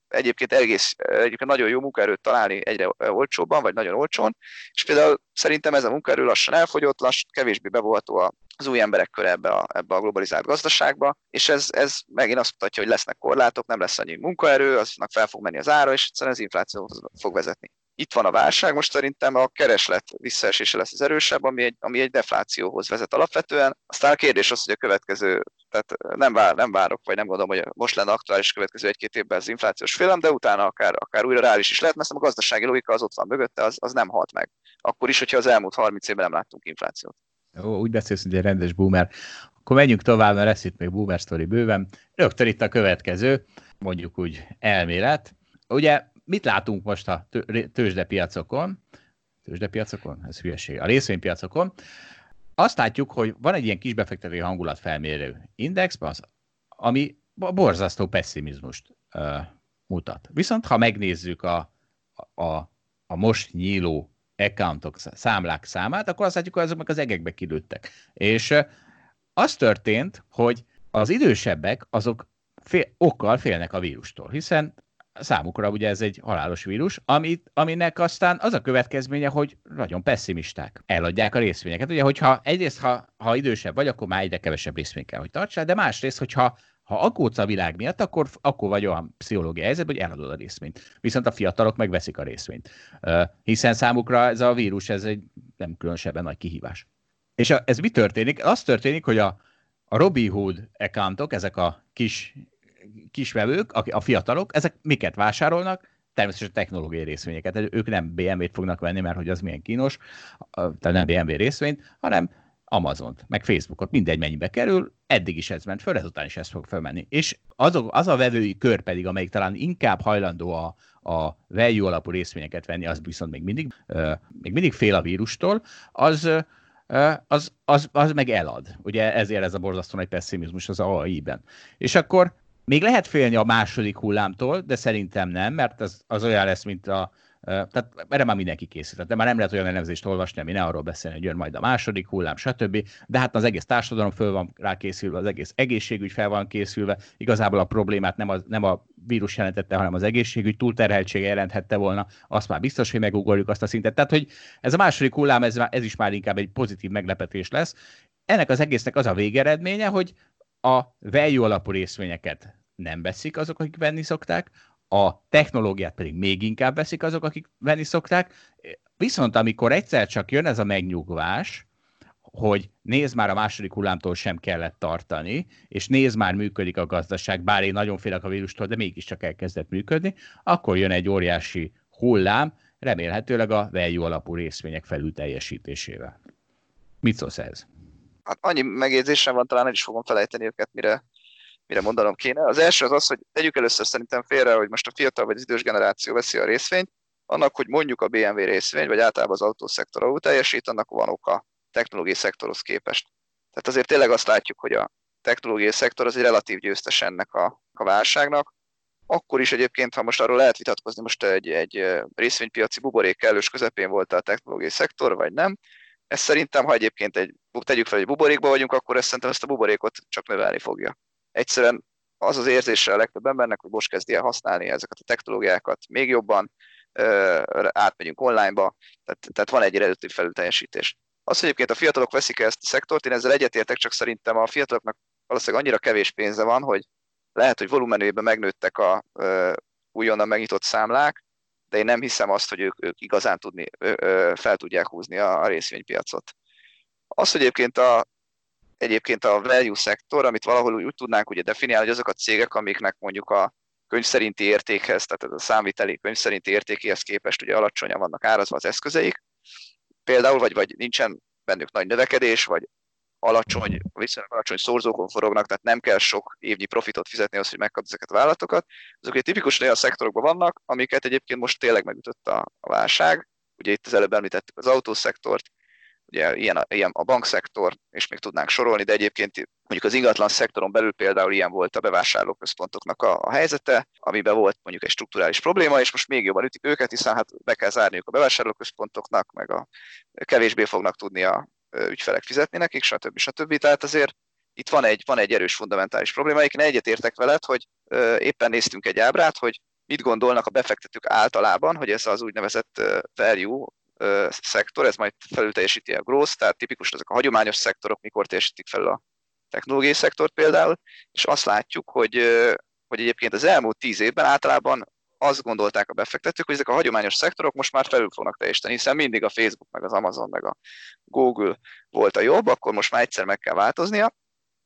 egyébként egész, egyébként nagyon jó munkaerőt találni egyre olcsóbban, vagy nagyon olcsón, és például szerintem ez a munkaerő lassan elfogyott, lassan kevésbé bevonható az új emberek köre ebbe a, ebbe a globalizált gazdaságba, és ez, ez megint azt mutatja, hogy lesznek korlátok, nem lesz annyi munkaerő, aznak fel fog menni az ára, és egyszerűen az inflációhoz fog vezetni itt van a válság, most szerintem a kereslet visszaesése lesz az erősebb, ami egy, ami egy deflációhoz vezet alapvetően. Aztán a kérdés az, hogy a következő, tehát nem, vár, nem várok, vagy nem gondolom, hogy most lenne aktuális következő egy-két évben az inflációs félem, de utána akár, akár újra reális is lehet, mert a gazdasági logika az ott van mögötte, az, az nem halt meg. Akkor is, hogyha az elmúlt 30 évben nem láttunk inflációt. Ó, úgy beszélsz, hogy egy rendes boomer. Akkor menjünk tovább, mert lesz itt még boomer story bőven. Rögtön itt a következő, mondjuk úgy elmélet. Ugye mit látunk most a tőzsdepiacokon? Tőzsdepiacokon? Ez hülyeség. A részvénypiacokon. Azt látjuk, hogy van egy ilyen kisbefektetői hangulatfelmérő index, az, ami borzasztó pessimizmust uh, mutat. Viszont ha megnézzük a, a, a most nyíló accountok, számlák számát, akkor azt látjuk, hogy azok meg az egekbe kilőttek. És uh, az történt, hogy az idősebbek azok fél, okkal félnek a vírustól, hiszen számukra ugye ez egy halálos vírus, amit, aminek aztán az a következménye, hogy nagyon pessimisták. Eladják a részvényeket. Ugye, hogyha egyrészt, ha, ha idősebb vagy, akkor már egyre kevesebb részvény kell, hogy tartsál, de másrészt, hogyha ha aggódsz a világ miatt, akkor, akkor vagy olyan pszichológiai helyzet, hogy eladod a részvényt. Viszont a fiatalok megveszik a részvényt. Hiszen számukra ez a vírus, ez egy nem különösebben nagy kihívás. És a, ez mi történik? Az történik, hogy a, a Robinhood accountok, ezek a kis kisvevők, a fiatalok, ezek miket vásárolnak? Természetesen technológiai részvényeket. Ők nem BMW-t fognak venni, mert hogy az milyen kínos, tehát nem BMW részvényt, hanem Amazont, meg Facebookot, mindegy mennyibe kerül, eddig is ez ment föl, ezután is ez fog fölmenni. És azok, az a vevői kör pedig, amelyik talán inkább hajlandó a, a value alapú részvényeket venni, az viszont még mindig, uh, még mindig fél a vírustól, az, az, az, az meg elad. Ugye ezért ez a borzasztó nagy pessimizmus az AI-ben. És akkor még lehet félni a második hullámtól, de szerintem nem, mert az, az olyan lesz, mint a, tehát erre már mindenki készített, de már nem lehet olyan elemzést olvasni, ami ne arról beszélni, hogy jön majd a második hullám, stb. De hát az egész társadalom föl van rá készülve, az egész egészségügy fel van készülve. Igazából a problémát nem a, nem a vírus jelentette, hanem az egészségügy túlterheltsége jelenthette volna. Azt már biztos, hogy megugorjuk azt a szintet. Tehát, hogy ez a második hullám, ez, ez is már inkább egy pozitív meglepetés lesz. Ennek az egésznek az a végeredménye, hogy a value alapú részvényeket nem veszik azok, akik venni szokták, a technológiát pedig még inkább veszik azok, akik venni szokták. Viszont amikor egyszer csak jön ez a megnyugvás, hogy nézd már a második hullámtól sem kellett tartani, és nézd már működik a gazdaság, bár én nagyon félek a vírustól, de mégiscsak elkezdett működni, akkor jön egy óriási hullám, remélhetőleg a value alapú részvények felül teljesítésével. Mit szólsz ez? Hát annyi megjegyzésem van, talán el is fogom felejteni őket, mire mire mondanom kéne. Az első az az, hogy tegyük először szerintem félre, hogy most a fiatal vagy az idős generáció veszi a részvényt, annak, hogy mondjuk a BMW részvény, vagy általában az autószektor ahol teljesít, annak van oka technológiai szektorhoz képest. Tehát azért tényleg azt látjuk, hogy a technológiai szektor az egy relatív győztes ennek a, a válságnak. Akkor is egyébként, ha most arról lehet vitatkozni, most egy, egy részvénypiaci buborék kellős közepén volt a technológiai szektor, vagy nem. Ez szerintem, ha egyébként egy, tegyük fel, hogy buborékban vagyunk, akkor ezt szerintem ezt a buborékot csak növelni fogja. Egyszerűen az az érzése a legtöbb embernek, hogy most kezdi el használni ezeket a technológiákat még jobban, átmegyünk onlineba, tehát, tehát van egy eredeti felülteljesítés. Az, hogy egyébként a fiatalok veszik ezt a szektort, én ezzel egyetértek, csak szerintem a fiataloknak valószínűleg annyira kevés pénze van, hogy lehet, hogy volumenében megnőttek a ö, újonnan megnyitott számlák, de én nem hiszem azt, hogy ők, ők igazán tudni, fel tudják húzni a, a részvénypiacot. Az, hogy egyébként a, egyébként a value szektor, amit valahol úgy, tudnánk ugye definiálni, hogy azok a cégek, amiknek mondjuk a könyv szerinti értékhez, tehát ez a számviteli könyv szerinti értékéhez képest ugye alacsonyan vannak árazva az eszközeik, például, vagy, vagy nincsen bennük nagy növekedés, vagy alacsony, viszonylag alacsony szorzókon forognak, tehát nem kell sok évnyi profitot fizetni az, hogy megkap ezeket a vállalatokat. Azok ugye tipikusan olyan szektorokban vannak, amiket egyébként most tényleg megütött a, a válság. Ugye itt az előbb említettük az autószektort, ugye ilyen ilyen a bankszektor, és még tudnánk sorolni, de egyébként mondjuk az ingatlan szektoron belül például ilyen volt a bevásárlóközpontoknak a, a helyzete, amiben volt mondjuk egy strukturális probléma, és most még jobban ütik őket, hiszen hát be kell zárniuk a bevásárlóközpontoknak, meg a kevésbé fognak tudni a ügyfelek fizetni nekik, stb. stb. Tehát azért itt van egy, van egy erős fundamentális probléma. Én egyet értek veled, hogy éppen néztünk egy ábrát, hogy mit gondolnak a befektetők általában, hogy ez az úgynevezett value szektor, ez majd felülteljesíti a growth, tehát tipikus ezek a hagyományos szektorok, mikor teljesítik fel a technológiai szektort például, és azt látjuk, hogy, hogy egyébként az elmúlt tíz évben általában azt gondolták a befektetők, hogy ezek a hagyományos szektorok most már felül fognak teljesíteni, hiszen mindig a Facebook, meg az Amazon, meg a Google volt a jobb, akkor most már egyszer meg kell változnia,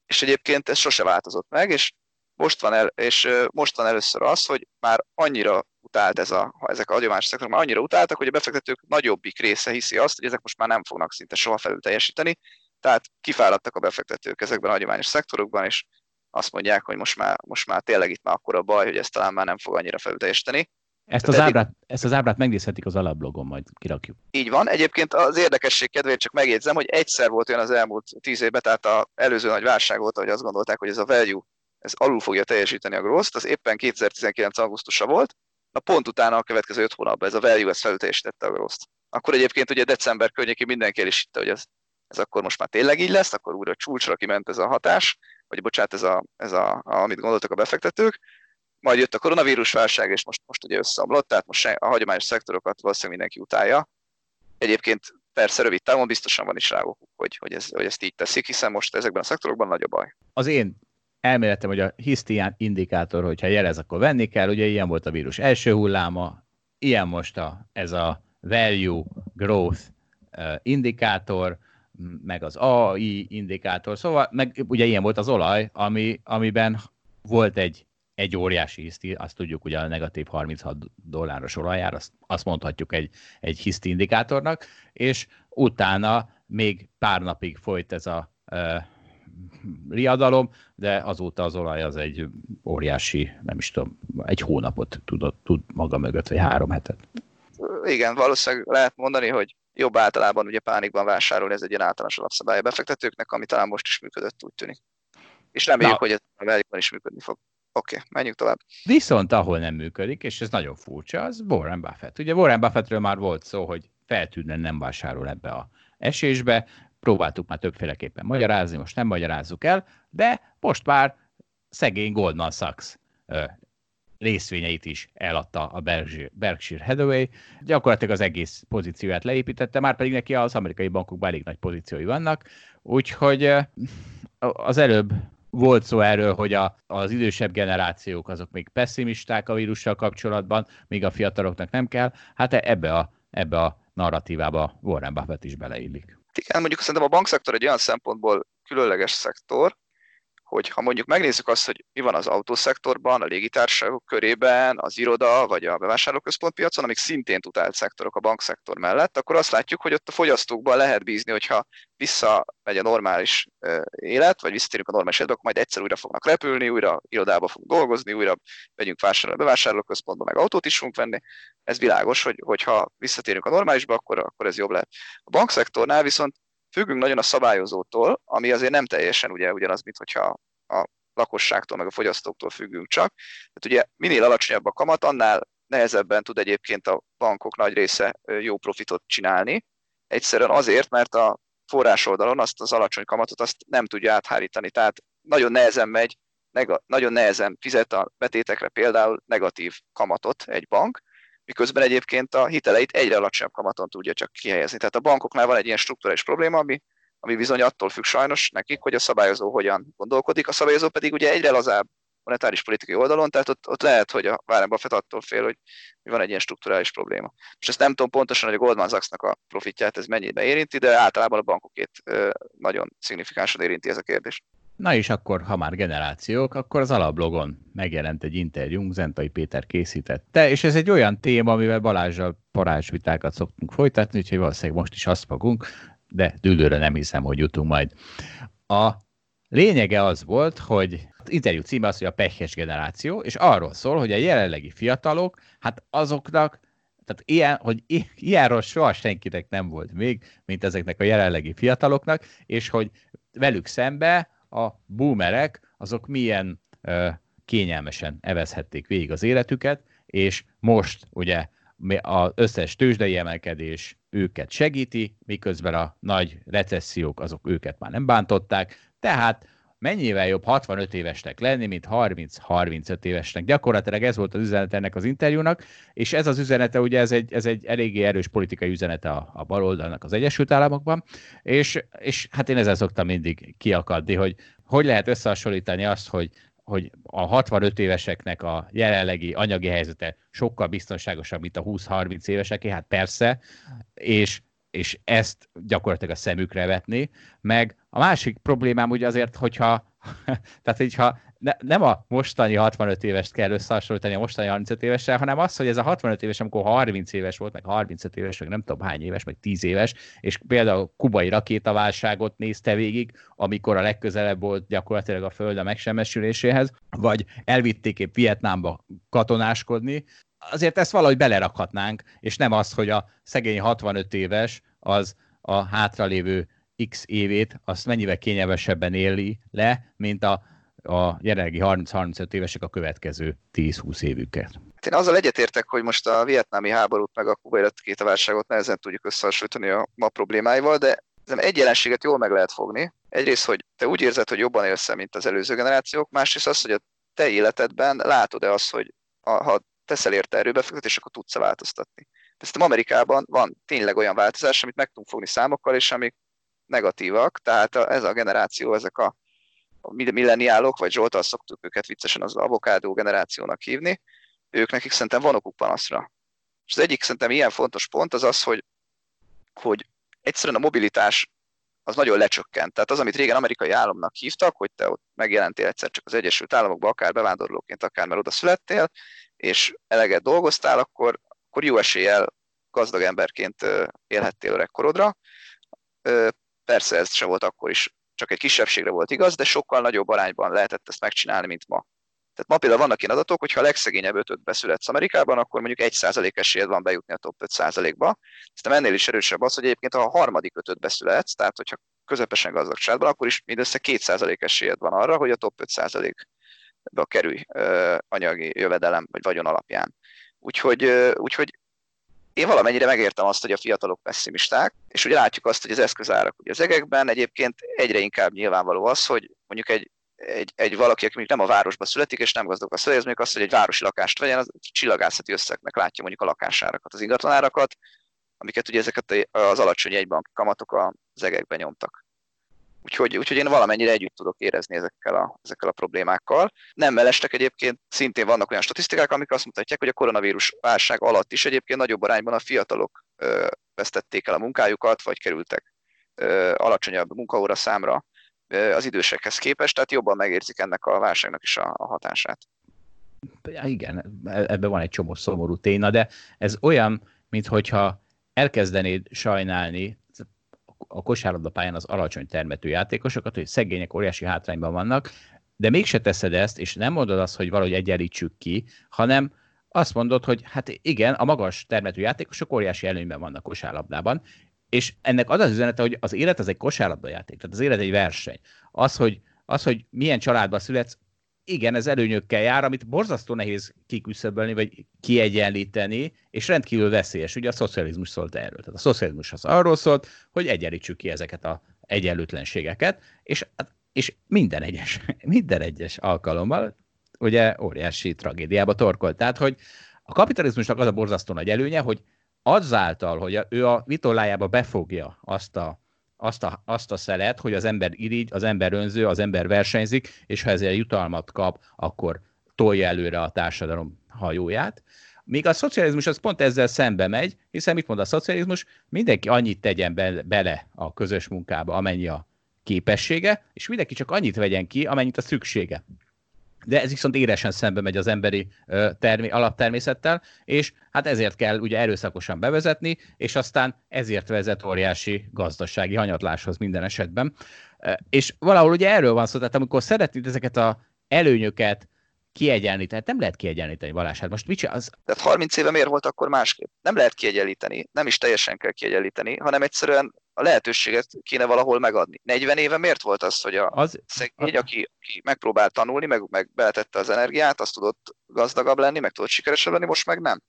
és egyébként ez sose változott meg, és most van, el, és most van először az, hogy már annyira utált ez a, ha ezek a hagyományos szektorok már annyira utáltak, hogy a befektetők nagyobbik része hiszi azt, hogy ezek most már nem fognak szinte soha felül teljesíteni, tehát kifáradtak a befektetők ezekben a hagyományos szektorokban, és azt mondják, hogy most már, most már tényleg itt már akkor a baj, hogy ez talán már nem fog annyira felülteljesíteni. Ezt az, ábrát, ezt az ábrát megnézhetik az alapblogon, majd kirakjuk. Így van. Egyébként az érdekesség kedvéért csak megjegyzem, hogy egyszer volt olyan az elmúlt tíz évben, tehát az előző nagy válság volt, hogy azt gondolták, hogy ez a value ez alul fogja teljesíteni a growth az éppen 2019. augusztusa volt, na pont utána a következő öt hónapban ez a value ez felteljesítette a growth Akkor egyébként ugye december környékén mindenki el is hitte, hogy ez, ez akkor most már tényleg így lesz, akkor újra csúcsra kiment ez a hatás, vagy bocsánat, ez, a, ez a, a, amit gondoltak a befektetők, majd jött a koronavírus válság, és most, most ugye összeomlott, tehát most a hagyományos szektorokat valószínűleg mindenki utálja. Egyébként persze rövid távon biztosan van is rá hogy, hogy, ez, hogy ezt így teszik, hiszen most ezekben a szektorokban nagy a baj. Az én elméletem, hogy a hisztián indikátor, hogyha jelez, akkor venni kell, ugye ilyen volt a vírus első hulláma, ilyen most a, ez a value growth indikátor, meg az AI indikátor, szóval meg ugye ilyen volt az olaj, ami, amiben volt egy, egy óriási hiszti, azt tudjuk ugye a negatív 36 dolláros olajár, azt, azt mondhatjuk egy, egy hiszti indikátornak, és utána még pár napig folyt ez a riadalom, de azóta az olaj az egy óriási, nem is tudom, egy hónapot tud, tud maga mögött, vagy három hetet. Igen, valószínűleg lehet mondani, hogy jobb általában ugye pánikban vásárolni, ez egy ilyen általános alapszabály a befektetőknek, ami talán most is működött, úgy tűnik. És reméljük, Na. hogy ez a veljükben is működni fog. Oké, okay, menjünk tovább. Viszont ahol nem működik, és ez nagyon furcsa, az Warren Buffett. Ugye Warren Buffettről már volt szó, hogy feltűnően nem vásárol ebbe a esésbe, próbáltuk már többféleképpen magyarázni, most nem magyarázzuk el, de most már szegény Goldman Sachs részvényeit is eladta a Berkshire Hathaway. Gyakorlatilag az egész pozícióját leépítette, már pedig neki az amerikai bankokban elég nagy pozíciói vannak, úgyhogy az előbb volt szó erről, hogy a, az idősebb generációk azok még pessimisták a vírussal kapcsolatban, míg a fiataloknak nem kell. Hát ebbe a, ebbe a narratívába Warren Buffett is beleillik. Igen, mondjuk szerintem a bankszektor egy olyan szempontból különleges szektor, hogy ha mondjuk megnézzük azt, hogy mi van az autószektorban, a légitársaságok körében, az iroda vagy a bevásárlóközpont piacon, amik szintén tudált szektorok a bankszektor mellett, akkor azt látjuk, hogy ott a fogyasztókban lehet bízni, hogyha visszamegy a normális élet, vagy visszatérünk a normális életbe, akkor majd egyszer újra fognak repülni, újra irodába fogunk dolgozni, újra megyünk vásárolni a bevásárlóközpontba, meg autót is fogunk venni. Ez világos, hogy, hogyha visszatérünk a normálisba, akkor, akkor ez jobb lehet. A bankszektornál viszont függünk nagyon a szabályozótól, ami azért nem teljesen ugye ugyanaz, mint hogyha a lakosságtól, meg a fogyasztóktól függünk csak. Tehát ugye minél alacsonyabb a kamat, annál nehezebben tud egyébként a bankok nagy része jó profitot csinálni. Egyszerűen azért, mert a forrás oldalon azt az alacsony kamatot azt nem tudja áthárítani. Tehát nagyon nehezen megy, nagyon nehezen fizet a betétekre például negatív kamatot egy bank, miközben egyébként a hiteleit egyre alacsonyabb kamaton tudja csak kihelyezni. Tehát a bankoknál van egy ilyen struktúrális probléma, ami, ami bizony attól függ sajnos nekik, hogy a szabályozó hogyan gondolkodik, a szabályozó pedig ugye egyre lazább monetáris politikai oldalon, tehát ott, ott lehet, hogy a Warren Buffett attól fél, hogy, hogy van egy ilyen strukturális probléma. És ezt nem tudom pontosan, hogy a Goldman Sachsnak a profitját ez mennyibe érinti, de általában a bankokét nagyon szignifikánsan érinti ez a kérdés. Na és akkor, ha már generációk, akkor az alablogon megjelent egy interjúnk, Zentai Péter készítette, és ez egy olyan téma, amivel Balázsral parázsvitákat szoktunk folytatni, úgyhogy valószínűleg most is azt fogunk, de dűlőre nem hiszem, hogy jutunk majd. A lényege az volt, hogy az interjú címe az, hogy a pehes generáció, és arról szól, hogy a jelenlegi fiatalok, hát azoknak tehát ilyen, hogy ilyenről soha senkinek nem volt még, mint ezeknek a jelenlegi fiataloknak, és hogy velük szembe a boomerek azok milyen ö, kényelmesen evezhették végig az életüket, és most ugye az összes tőzsdei emelkedés őket segíti, miközben a nagy recessziók azok őket már nem bántották, tehát mennyivel jobb 65 évesnek lenni, mint 30-35 évesnek. Gyakorlatilag ez volt az üzenet ennek az interjúnak, és ez az üzenete, ugye ez egy, ez egy eléggé erős politikai üzenete a, a baloldalnak az Egyesült Államokban, és, és hát én ezzel szoktam mindig kiakadni, hogy hogy lehet összehasonlítani azt, hogy hogy a 65 éveseknek a jelenlegi anyagi helyzete sokkal biztonságosabb, mint a 20-30 éveseké, hát persze, és és ezt gyakorlatilag a szemükre vetni. Meg a másik problémám ugye azért, hogyha, tehát hogyha ne, nem a mostani 65 évest kell összehasonlítani a mostani 35 évessel, hanem az, hogy ez a 65 éves, amikor 30 éves volt, meg 35 éves, meg nem tudom hány éves, meg 10 éves, és például kubai rakétaválságot nézte végig, amikor a legközelebb volt gyakorlatilag a föld a megsemmisüléséhez, vagy elvitték épp Vietnámba katonáskodni, azért ezt valahogy belerakhatnánk, és nem az, hogy a szegény 65 éves az a hátralévő x évét, azt mennyivel kényelmesebben éli le, mint a, a jelenlegi 30-35 évesek a következő 10-20 évüket. Hát én azzal egyetértek, hogy most a vietnámi háborút meg a kubai két a válságot nehezen tudjuk összehasonlítani a ma problémáival, de egy jelenséget jól meg lehet fogni. Egyrészt, hogy te úgy érzed, hogy jobban élsz, mint az előző generációk, másrészt az, hogy a te életedben látod-e azt, hogy ha teszel érte erőbefektetést, akkor tudsz változtatni. Ezt Amerikában van tényleg olyan változás, amit meg tudunk fogni számokkal, és amik negatívak, tehát ez a generáció, ezek a, a milleniálok, vagy Zsoltal szoktuk őket viccesen az avokádó generációnak hívni, ők nekik szerintem van okuk panaszra. És az egyik szerintem ilyen fontos pont az az, hogy, hogy egyszerűen a mobilitás az nagyon lecsökkent. Tehát az, amit régen amerikai államnak hívtak, hogy te ott megjelentél egyszer csak az Egyesült Államokba, akár bevándorlóként, akár mert oda születtél, és eleget dolgoztál, akkor, akkor jó eséllyel gazdag emberként élhettél öregkorodra. Persze ez se volt akkor is, csak egy kisebbségre volt igaz, de sokkal nagyobb arányban lehetett ezt megcsinálni, mint ma. Tehát ma például vannak ilyen adatok, hogy ha a legszegényebb ötöt beszületsz Amerikában, akkor mondjuk egy százalék esélyed van bejutni a top 5 százalékba. Aztán ennél is erősebb az, hogy egyébként ha a harmadik ötöt beszületsz, tehát hogyha közepesen gazdag családban, akkor is mindössze 2% esélyed van arra, hogy a top 5 százalékba kerülj anyagi jövedelem vagy vagyon alapján. Úgyhogy, úgyhogy én valamennyire megértem azt, hogy a fiatalok pessimisták, és ugye látjuk azt, hogy az eszközárak ugye az egekben egyébként egyre inkább nyilvánvaló az, hogy mondjuk egy, egy, egy valaki, aki nem a városba születik, és nem gazdag a szület, ez mondjuk azt, hogy egy városi lakást vegyen, az csillagászati összegnek látja mondjuk a lakásárakat, az ingatlanárakat, amiket ugye ezeket az alacsony jegybank kamatok az egekben nyomtak. Úgyhogy, úgyhogy én valamennyire együtt tudok érezni ezekkel a, ezekkel a problémákkal. Nem mellestek egyébként szintén vannak olyan statisztikák, amik azt mutatják, hogy a koronavírus válság alatt is egyébként nagyobb arányban a fiatalok ö, vesztették el a munkájukat, vagy kerültek ö, alacsonyabb munkaóra számra az idősekhez képest, tehát jobban megérzik ennek a válságnak is a, a hatását. Igen, ebben van egy csomó szomorú téna, de ez olyan, mintha elkezdenéd sajnálni a kosárlabda pályán az alacsony termető játékosokat, hogy szegények óriási hátrányban vannak, de mégse teszed ezt, és nem mondod azt, hogy valahogy egyenlítsük ki, hanem azt mondod, hogy hát igen, a magas termető játékosok óriási előnyben vannak kosárlabdában, és ennek az az üzenete, hogy az élet az egy kosárlabda játék, tehát az élet egy verseny. Az, hogy, az, hogy milyen családban születsz, igen, ez előnyökkel jár, amit borzasztó nehéz kiküszöbölni, vagy kiegyenlíteni, és rendkívül veszélyes. Ugye a szocializmus szólt erről. Tehát a szocializmus az arról szólt, hogy egyenlítsük ki ezeket a egyenlőtlenségeket, és, és minden egyes, minden egyes alkalommal ugye óriási tragédiába torkolt. Tehát, hogy a kapitalizmusnak az a borzasztó nagy előnye, hogy azáltal, hogy ő a vitollájába befogja azt a, azt a, azt a szelet, hogy az ember irigy, az ember önző, az ember versenyzik, és ha ezért jutalmat kap, akkor tolja előre a társadalom hajóját. Míg a szocializmus az pont ezzel szembe megy, hiszen mit mond a szocializmus? Mindenki annyit tegyen be, bele a közös munkába, amennyi a képessége, és mindenki csak annyit vegyen ki, amennyit a szüksége de ez viszont éresen szembe megy az emberi termi, alaptermészettel, és hát ezért kell ugye erőszakosan bevezetni, és aztán ezért vezet óriási gazdasági hanyatláshoz minden esetben. És valahol ugye erről van szó, tehát amikor szeretnéd ezeket a előnyöket kiegyenlíteni, hát nem lehet kiegyenlíteni Balázs, hát most mit az? Tehát 30 éve miért volt akkor másképp? Nem lehet kiegyenlíteni, nem is teljesen kell kiegyenlíteni, hanem egyszerűen a lehetőséget kéne valahol megadni. 40 éve miért volt az, hogy a az, szegény, aki, aki megpróbált tanulni, meg, meg beletette az energiát, azt tudott gazdagabb lenni, meg tudott sikeresebb lenni, most meg nem.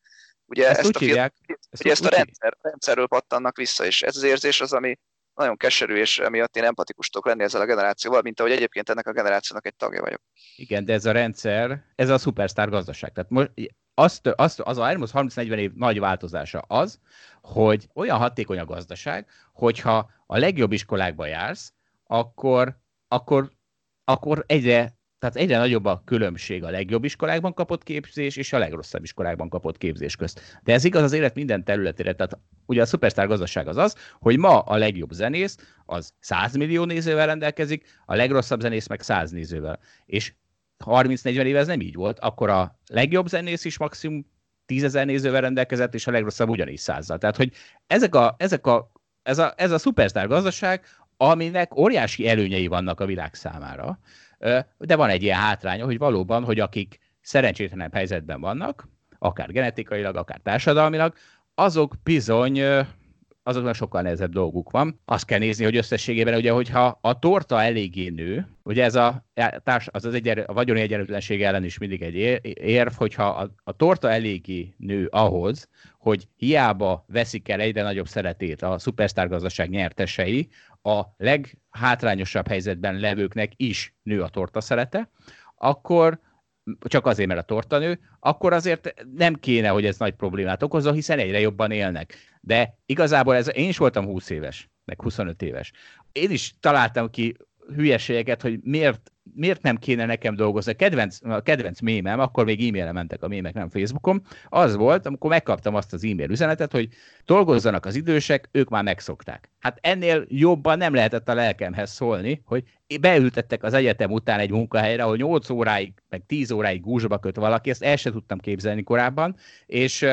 Ugye ezt, ezt, a, hívják, ezt, ugye ezt a rendszer, rendszerről pattannak vissza, és ez az érzés az, ami nagyon keserű, és emiatt én empatikus tudok lenni ezzel a generációval, mint ahogy egyébként ennek a generációnak egy tagja vagyok. Igen, de ez a rendszer, ez a szupersztár gazdaság. Tehát most azt, azt, az a 30-40 év nagy változása az, hogy olyan hatékony a gazdaság, hogyha a legjobb iskolákba jársz, akkor, akkor, akkor egyre, tehát egyre nagyobb a különbség a legjobb iskolákban kapott képzés és a legrosszabb iskolákban kapott képzés közt. De ez igaz az élet minden területére. Tehát ugye a szupersztár gazdaság az az, hogy ma a legjobb zenész az 100 millió nézővel rendelkezik, a legrosszabb zenész meg 100 nézővel. És 30-40 éve ez nem így volt, akkor a legjobb zenész is maximum tízezer nézővel rendelkezett, és a legrosszabb ugyanígy százzal. Tehát, hogy ezek a, ezek a, ez, a, ez a szupersztár gazdaság, aminek óriási előnyei vannak a világ számára, de van egy ilyen hátránya, hogy valóban, hogy akik szerencsétlenebb helyzetben vannak, akár genetikailag, akár társadalmilag, azok bizony azoknak sokkal nehezebb dolguk van. Azt kell nézni, hogy összességében, ugye, hogyha a torta eléggé nő, ugye ez a, társ, az, az egyen, a vagyoni egyenlőtlenség ellen is mindig egy érv, hogyha a, a torta eléggé nő ahhoz, hogy hiába veszik el egyre nagyobb szeretét a szupersztár gazdaság nyertesei, a leghátrányosabb helyzetben levőknek is nő a torta szerete, akkor csak azért, mert a torta nő, akkor azért nem kéne, hogy ez nagy problémát okozzon, hiszen egyre jobban élnek. De igazából ez, én is voltam 20 éves, meg 25 éves. Én is találtam ki hülyeségeket, hogy miért, miért nem kéne nekem dolgozni. A kedvenc, a kedvenc mémem, akkor még e-mailre mentek a mémek, nem Facebookon, az volt, amikor megkaptam azt az e-mail üzenetet, hogy dolgozzanak az idősek, ők már megszokták. Hát ennél jobban nem lehetett a lelkemhez szólni, hogy beültettek az egyetem után egy munkahelyre, ahol 8 óráig, meg 10 óráig gúzsba köt valaki, ezt el sem tudtam képzelni korábban, és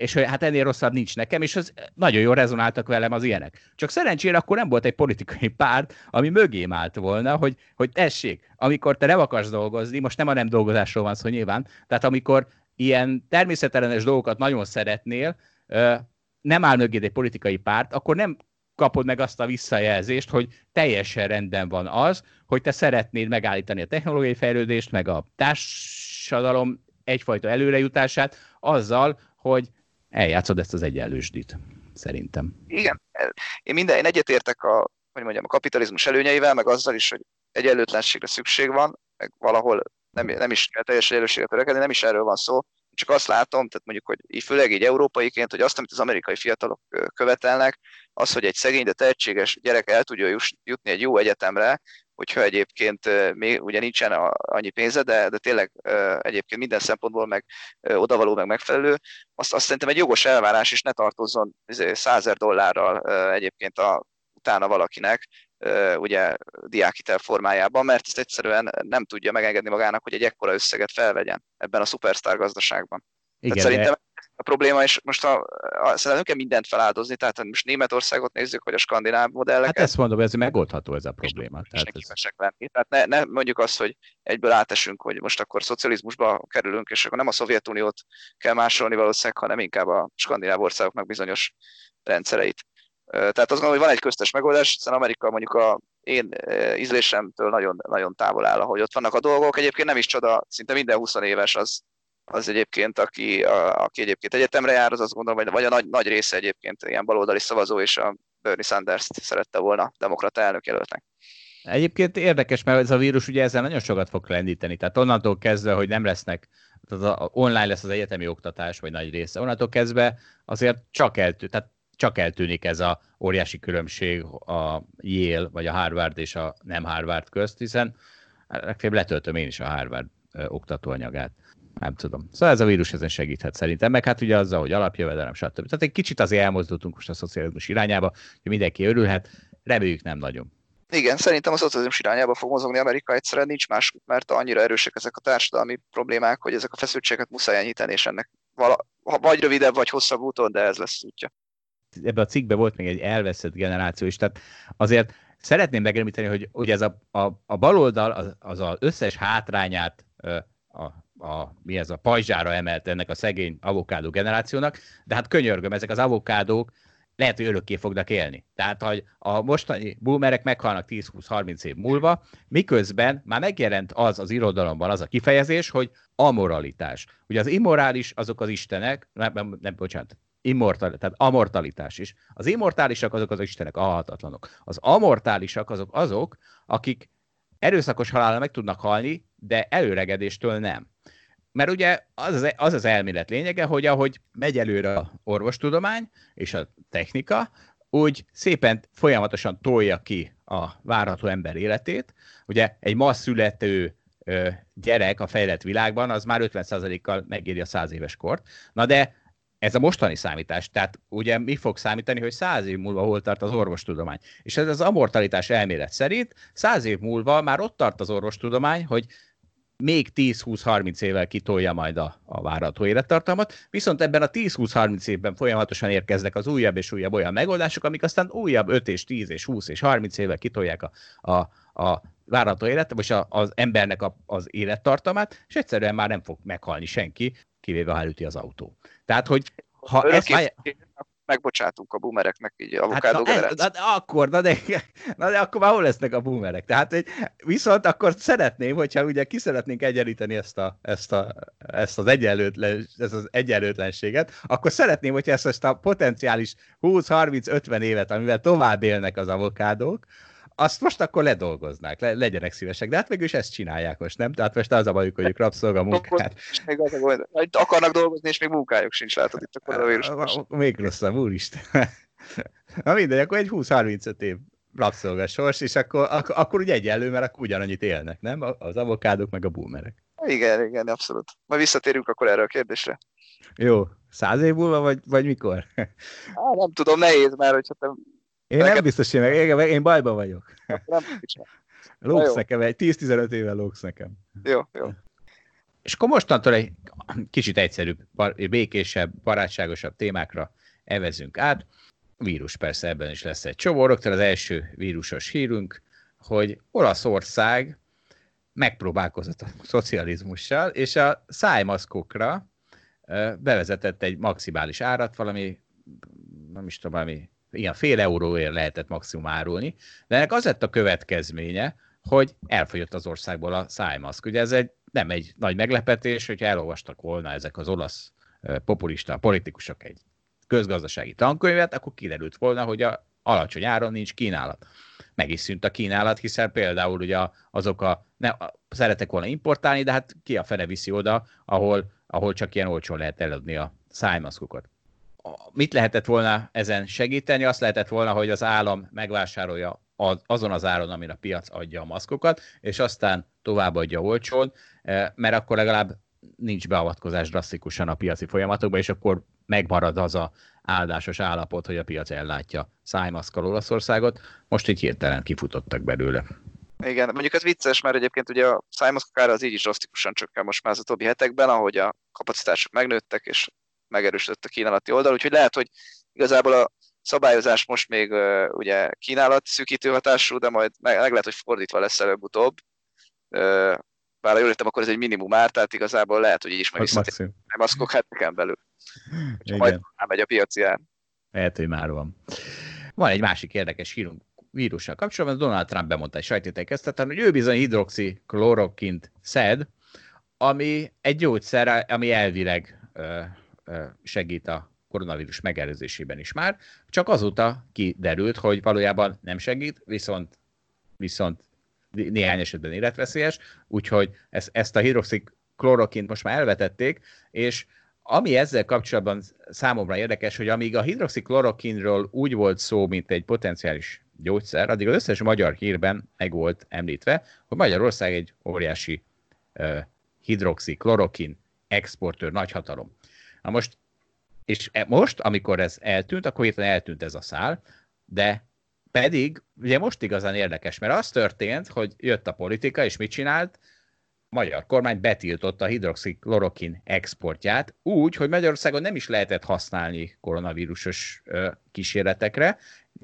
és hogy hát ennél rosszabb nincs nekem, és az nagyon jól rezonáltak velem az ilyenek. Csak szerencsére akkor nem volt egy politikai párt, ami mögém állt volna, hogy, hogy tessék, amikor te nem akarsz dolgozni, most nem a nem dolgozásról van szó nyilván, tehát amikor ilyen természetellenes dolgokat nagyon szeretnél, nem áll mögéd egy politikai párt, akkor nem kapod meg azt a visszajelzést, hogy teljesen rendben van az, hogy te szeretnéd megállítani a technológiai fejlődést, meg a társadalom egyfajta előrejutását azzal, hogy eljátszod ezt az egyenlősdit, szerintem. Igen, én minden, én egyetértek a, hogy mondjam, a kapitalizmus előnyeivel, meg azzal is, hogy egyenlőtlenségre szükség van, meg valahol nem, nem is kell teljes egyenlőségre törekedni, nem is erről van szó, csak azt látom, tehát mondjuk, hogy így főleg így európaiként, hogy azt, amit az amerikai fiatalok követelnek, az, hogy egy szegény, de tehetséges gyerek el tudja jutni egy jó egyetemre, hogyha egyébként még ugye nincsen annyi pénze, de, de tényleg egyébként minden szempontból meg odavaló, meg megfelelő, azt, azt szerintem egy jogos elvárás, és ne tartozzon 100 izé, dollárral egyébként a utána valakinek, ugye diákitel formájában, mert ezt egyszerűen nem tudja megengedni magának, hogy egy ekkora összeget felvegyen ebben a szupersztár gazdaságban. Igen, Tehát szerintem a probléma, és most a, a, szerintem nem kell mindent feláldozni, tehát most Németországot nézzük, vagy a skandináv modelleket. Hát ezt mondom, ez megoldható ez a probléma. Tehát, ez... lenni. tehát ne, ne, mondjuk azt, hogy egyből átesünk, hogy most akkor szocializmusba kerülünk, és akkor nem a Szovjetuniót kell másolni valószínűleg, hanem inkább a skandináv országoknak bizonyos rendszereit. Tehát azt gondolom, hogy van egy köztes megoldás, hiszen Amerika mondjuk a én ízlésemtől nagyon, nagyon távol áll, ahogy ott vannak a dolgok. Egyébként nem is csoda, szinte minden 20 éves az, az egyébként, aki, a, aki egyébként egyetemre jár, az azt gondolom, vagy, vagy a nagy, nagy része egyébként ilyen baloldali szavazó, és a Bernie Sanders-t szerette volna demokrata elnök jelöltnek. Egyébként érdekes, mert ez a vírus ugye ezzel nagyon sokat fog lendíteni. Tehát onnantól kezdve, hogy nem lesznek, tehát online lesz az egyetemi oktatás, vagy nagy része, onnantól kezdve azért csak eltű, tehát csak eltűnik ez a óriási különbség a Yale, vagy a Harvard és a nem Harvard közt, hiszen legfeljebb letöltöm én is a Harvard oktatóanyagát. Nem tudom. Szóval ez a vírus ezen segíthet szerintem, meg hát ugye azzal, hogy alapjövedelem, stb. Tehát egy kicsit azért elmozdultunk most a szocializmus irányába, hogy mindenki örülhet, reméljük nem nagyon. Igen, szerintem a szocializmus irányába fog mozogni Amerika egyszerűen nincs más, mert annyira erősek ezek a társadalmi problémák, hogy ezek a feszültségeket muszáj enyhíteni, és ennek vala, vagy rövidebb, vagy hosszabb úton, de ez lesz útja ebben a cikkben volt még egy elveszett generáció is, tehát azért szeretném megemlíteni, hogy ugye ez a, a, a baloldal az, az az összes hátrányát a, a, mi ez a pajzsára emelt ennek a szegény avokádó generációnak, de hát könyörgöm, ezek az avokádók lehet, hogy örökké fognak élni. Tehát, hogy a mostani boomerek meghalnak 10-20-30 év múlva, miközben már megjelent az az irodalomban az a kifejezés, hogy amoralitás. Ugye az immorális azok az istenek, nem, nem, nem bocsánat, immortal, tehát amortalitás is. Az immortálisak azok az istenek, alhatatlanok. Az amortálisak azok azok, akik erőszakos halálra meg tudnak halni, de előregedéstől nem. Mert ugye az az, az az elmélet lényege, hogy ahogy megy előre a orvostudomány és a technika, úgy szépen folyamatosan tolja ki a várható ember életét. Ugye egy ma születő gyerek a fejlett világban, az már 50%-kal megéri a 100 éves kort. Na de ez a mostani számítás. Tehát ugye mi fog számítani, hogy száz év múlva hol tart az orvostudomány. És ez az amortalitás elmélet szerint száz év múlva már ott tart az orvostudomány, hogy még 10-20-30 évvel kitolja majd a, a várható élettartalmat, viszont ebben a 10-20-30 évben folyamatosan érkeznek az újabb és újabb olyan megoldások, amik aztán újabb 5 és 10 és 20 és 30 évvel kitolják a, a, a várható élet, vagy az embernek a, az élettartamát, és egyszerűen már nem fog meghalni senki, kivéve ha elüti az autó. Tehát, hogy ha ezt már... megbocsátunk a boomereknek így avokádó hát, na, na, akkor, na de, na de akkor már hol lesznek a boomerek? Tehát, hogy viszont akkor szeretném, hogyha ugye ki szeretnénk egyenlíteni ezt, a, ezt, a, ezt, az, egyenlőtlen, ezt az egyenlőtlenséget, akkor szeretném, hogyha ezt, ezt a potenciális 20-30-50 évet, amivel tovább élnek az avokádók, azt most akkor ledolgoznák, le, legyenek szívesek. De hát mégis ezt csinálják most, nem? Tehát most az a bajuk, hogy ők rabszolgamunkát. Még az a akarnak dolgozni, és még munkájuk sincs, látod itt a koronavírus. Még rosszabb, úristen. Na mindegy, akkor egy 20-35 év rabszolgasors, és akkor, akkor, akkor ugye egyenlő, mert akkor ugyanannyit élnek, nem? Az avokádok meg a boomerek. Igen, igen, abszolút. Majd visszatérünk akkor erre a kérdésre. Jó, száz év múlva, vagy, vagy mikor? Á, nem tudom, nehéz, mert hogyha te én Neked... nem biztos, hogy meg, én bajban vagyok. Nem lóksz nekem, egy 10-15 éve lóksz nekem. Jó, jó. És akkor mostantól egy kicsit egyszerűbb, békésebb, barátságosabb témákra evezünk át. Vírus persze ebben is lesz egy csomó. Rögtön az első vírusos hírünk, hogy Olaszország megpróbálkozott a szocializmussal, és a szájmaszkokra bevezetett egy maximális árat, valami, nem is tudom, valami ilyen fél euróért lehetett maximum árulni, de ennek az lett a következménye, hogy elfogyott az országból a szájmaszk. Ugye ez egy, nem egy nagy meglepetés, hogyha elolvastak volna ezek az olasz populista politikusok egy közgazdasági tankönyvet, akkor kiderült volna, hogy a alacsony áron nincs kínálat. Meg is szűnt a kínálat, hiszen például ugye azok a, ne, szeretek volna importálni, de hát ki a fene viszi oda, ahol, ahol csak ilyen olcsón lehet eladni a szájmaszkokat mit lehetett volna ezen segíteni? Azt lehetett volna, hogy az állam megvásárolja azon az áron, amin a piac adja a maszkokat, és aztán továbbadja olcsón, eh, mert akkor legalább nincs beavatkozás drasztikusan a piaci folyamatokba, és akkor megmarad az a áldásos állapot, hogy a piac ellátja szájmaszkal Olaszországot, most így hirtelen kifutottak belőle. Igen, mondjuk ez vicces, mert egyébként ugye a szájmaszkakára az így is drasztikusan csökken most már az utóbbi hetekben, ahogy a kapacitások megnőttek, és megerősödött a kínálati oldal, úgyhogy lehet, hogy igazából a szabályozás most még ugye kínálat szűkítő hatású, de majd meg, meg lehet, hogy fordítva lesz előbb-utóbb. Bár jól értem, akkor ez egy minimum ár, tehát igazából lehet, hogy így is meg visszatér a maszkok heteken belül. És majd megy a piaci ár. Lehet, hogy már van. Van egy másik érdekes hírunk vírussal kapcsolatban, Donald Trump bemondta egy sajtótékezteten, hogy ő bizony hidroxiklorokint szed, ami egy gyógyszer, ami elvileg segít a koronavírus megelőzésében is már, csak azóta kiderült, hogy valójában nem segít, viszont, viszont néhány esetben életveszélyes, úgyhogy ezt, ezt a hidroxiklorokint most már elvetették, és ami ezzel kapcsolatban számomra érdekes, hogy amíg a hidroxiklorokinról úgy volt szó, mint egy potenciális gyógyszer, addig az összes magyar hírben meg volt említve, hogy Magyarország egy óriási uh, hidroxiklorokin exportőr, nagyhatalom. Na most, és e, most, amikor ez eltűnt, akkor hirtelen eltűnt ez a szál, de pedig, ugye most igazán érdekes, mert az történt, hogy jött a politika, és mit csinált? magyar kormány betiltotta a hidroxiklorokin exportját úgy, hogy Magyarországon nem is lehetett használni koronavírusos kísérletekre,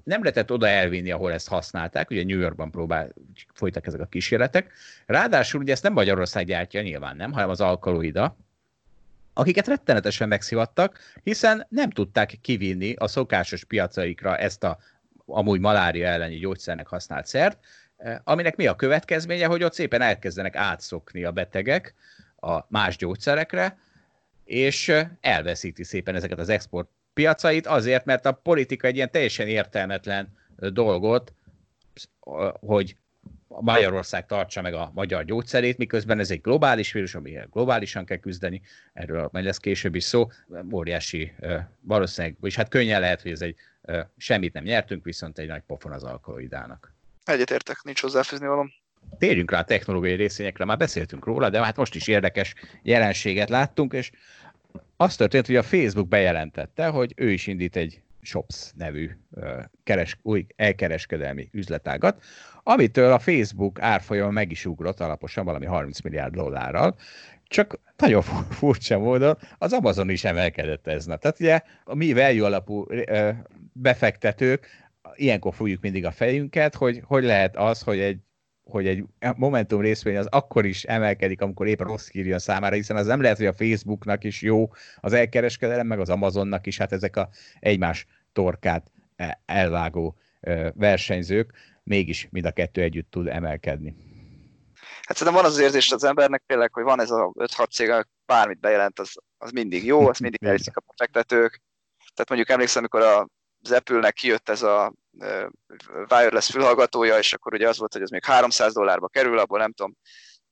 nem lehetett oda elvinni, ahol ezt használták, ugye New Yorkban próbál, folytak ezek a kísérletek. Ráadásul ugye ezt nem Magyarország gyártja, nyilván nem, hanem az alkaloida, akiket rettenetesen megszivattak, hiszen nem tudták kivinni a szokásos piacaikra ezt a amúgy malária elleni gyógyszernek használt szert, Eh, aminek mi a következménye, hogy ott szépen elkezdenek átszokni a betegek a más gyógyszerekre, és eh, elveszíti szépen ezeket az export piacait azért, mert a politika egy ilyen teljesen értelmetlen eh, dolgot, hogy Magyarország tartsa meg a magyar gyógyszerét, miközben ez egy globális vírus, amivel globálisan kell küzdeni, erről majd lesz később is szó, óriási valószínűleg, és hát könnyen lehet, hogy ez egy semmit nem nyertünk, viszont egy nagy pofon az alkaloidának. Egyetértek, nincs hozzáfűzni valam. Térjünk rá a technológiai részényekre, már beszéltünk róla, de hát most is érdekes jelenséget láttunk, és az történt, hogy a Facebook bejelentette, hogy ő is indít egy Shops nevű keres, új elkereskedelmi üzletágat, amitől a Facebook árfolyama meg is ugrott alaposan valami 30 milliárd dollárral, csak nagyon furcsa módon az Amazon is emelkedett ez nap. Tehát ugye a mi value alapú befektetők ilyenkor fogjuk mindig a fejünket, hogy hogy lehet az, hogy egy hogy egy Momentum részvény az akkor is emelkedik, amikor épp rossz hír jön számára, hiszen az nem lehet, hogy a Facebooknak is jó az elkereskedelem, meg az Amazonnak is, hát ezek a egymás torkát e, elvágó versenyzők, mégis mind a kettő együtt tud emelkedni. Hát szerintem van az, érzés az embernek tényleg, hogy van ez a 5-6 cég, bármit bejelent, az, az mindig jó, az mindig elviszik a befektetők. Tehát mondjuk emlékszem, amikor a az Apple-nek kijött ez a wireless fülhallgatója, és akkor ugye az volt, hogy ez még 300 dollárba kerül, abból nem tudom,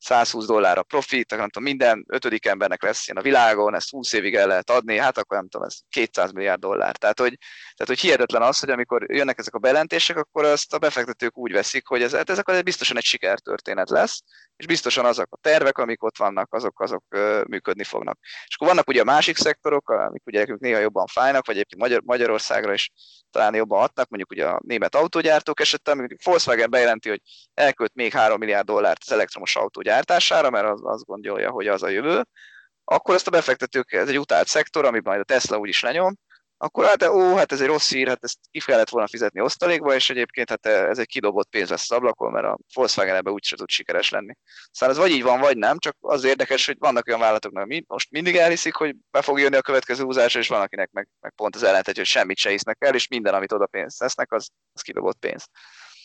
120 dollár a profit, nem tudom, minden ötödik embernek lesz ilyen a világon, ezt 20 évig el lehet adni, hát akkor nem tudom, ez 200 milliárd dollár. Tehát hogy, tehát, hogy hihetetlen az, hogy amikor jönnek ezek a belentések, akkor azt a befektetők úgy veszik, hogy ez, hát ezek azért biztosan egy sikertörténet lesz, és biztosan azok a tervek, amik ott vannak, azok, azok működni fognak. És akkor vannak ugye a másik szektorok, amik ugye nekünk néha jobban fájnak, vagy egyébként Magyar, Magyarországra is talán jobban hatnak, mondjuk ugye a német autógyártók esetben, mondjuk Volkswagen bejelenti, hogy elkölt még 3 milliárd dollárt az elektromos autó mert az, azt gondolja, hogy az a jövő, akkor ezt a befektetők, ez egy utált szektor, amit majd a Tesla úgyis lenyom, akkor hát, ó, hát ez egy rossz hír, hát ezt ki kellett volna fizetni osztalékba, és egyébként hát ez egy kidobott pénz lesz az ablakon, mert a Volkswagen ebbe úgyse tud sikeres lenni. Szóval ez vagy így van, vagy nem, csak az érdekes, hogy vannak olyan vállalatok, hogy most mindig elhiszik, hogy be fog jönni a következő húzásra, és van, akinek meg, meg pont az ellentetje, hogy semmit se hisznek el, és minden, amit oda pénzt tesznek, az, az kidobott pénz.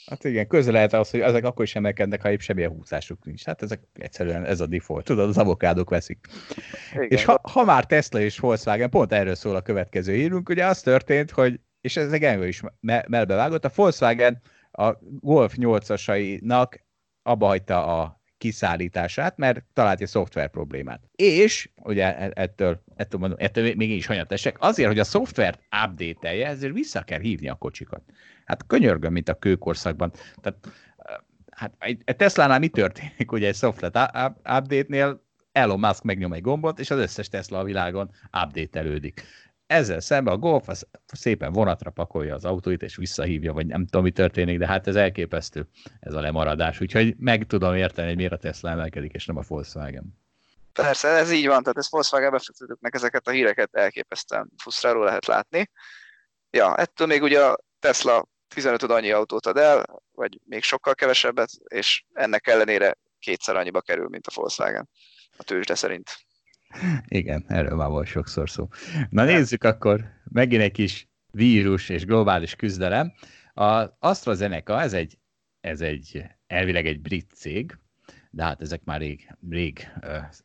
Hát igen, közel lehet az, hogy ezek akkor is emelkednek, ha épp semmilyen húzásuk nincs. Hát ezek egyszerűen ez a default. Tudod, az avokádok veszik. Igen, és ha, ha, már Tesla és Volkswagen, pont erről szól a következő hírünk, ugye az történt, hogy, és ez engem is melbevágott, a Volkswagen a Golf 8-asainak abba hagyta a kiszállítását, mert talált egy szoftver problémát. És, ugye e-, ettől, ettől, mondom, ettől még is hanyatesek, azért, hogy a szoftvert update-elje, ezért vissza kell hívni a kocsikat. Hát könyörgöm, mint a kőkorszakban. Tehát, hát egy Tesla-nál mi történik, ugye egy software update-nél Elon Musk megnyom egy gombot, és az összes Tesla a világon update-elődik. ezzel szemben a Golf az szépen vonatra pakolja az autóit, és visszahívja, vagy nem tudom, mi történik, de hát ez elképesztő, ez a lemaradás. Úgyhogy meg tudom érteni, hogy miért a Tesla emelkedik, és nem a Volkswagen. Persze, ez így van, tehát ez Volkswagen befektetőknek ezeket a híreket elképesztően fusztráló lehet látni. Ja, ettől még ugye a Tesla 15 annyi autót ad el, vagy még sokkal kevesebbet, és ennek ellenére kétszer annyiba kerül, mint a Volkswagen a tőzsde szerint. Igen, erről már volt sokszor szó. Na nézzük akkor, megint egy kis vírus és globális küzdelem. Az AstraZeneca, ez egy, ez egy elvileg egy brit cég, de hát ezek már rég, rég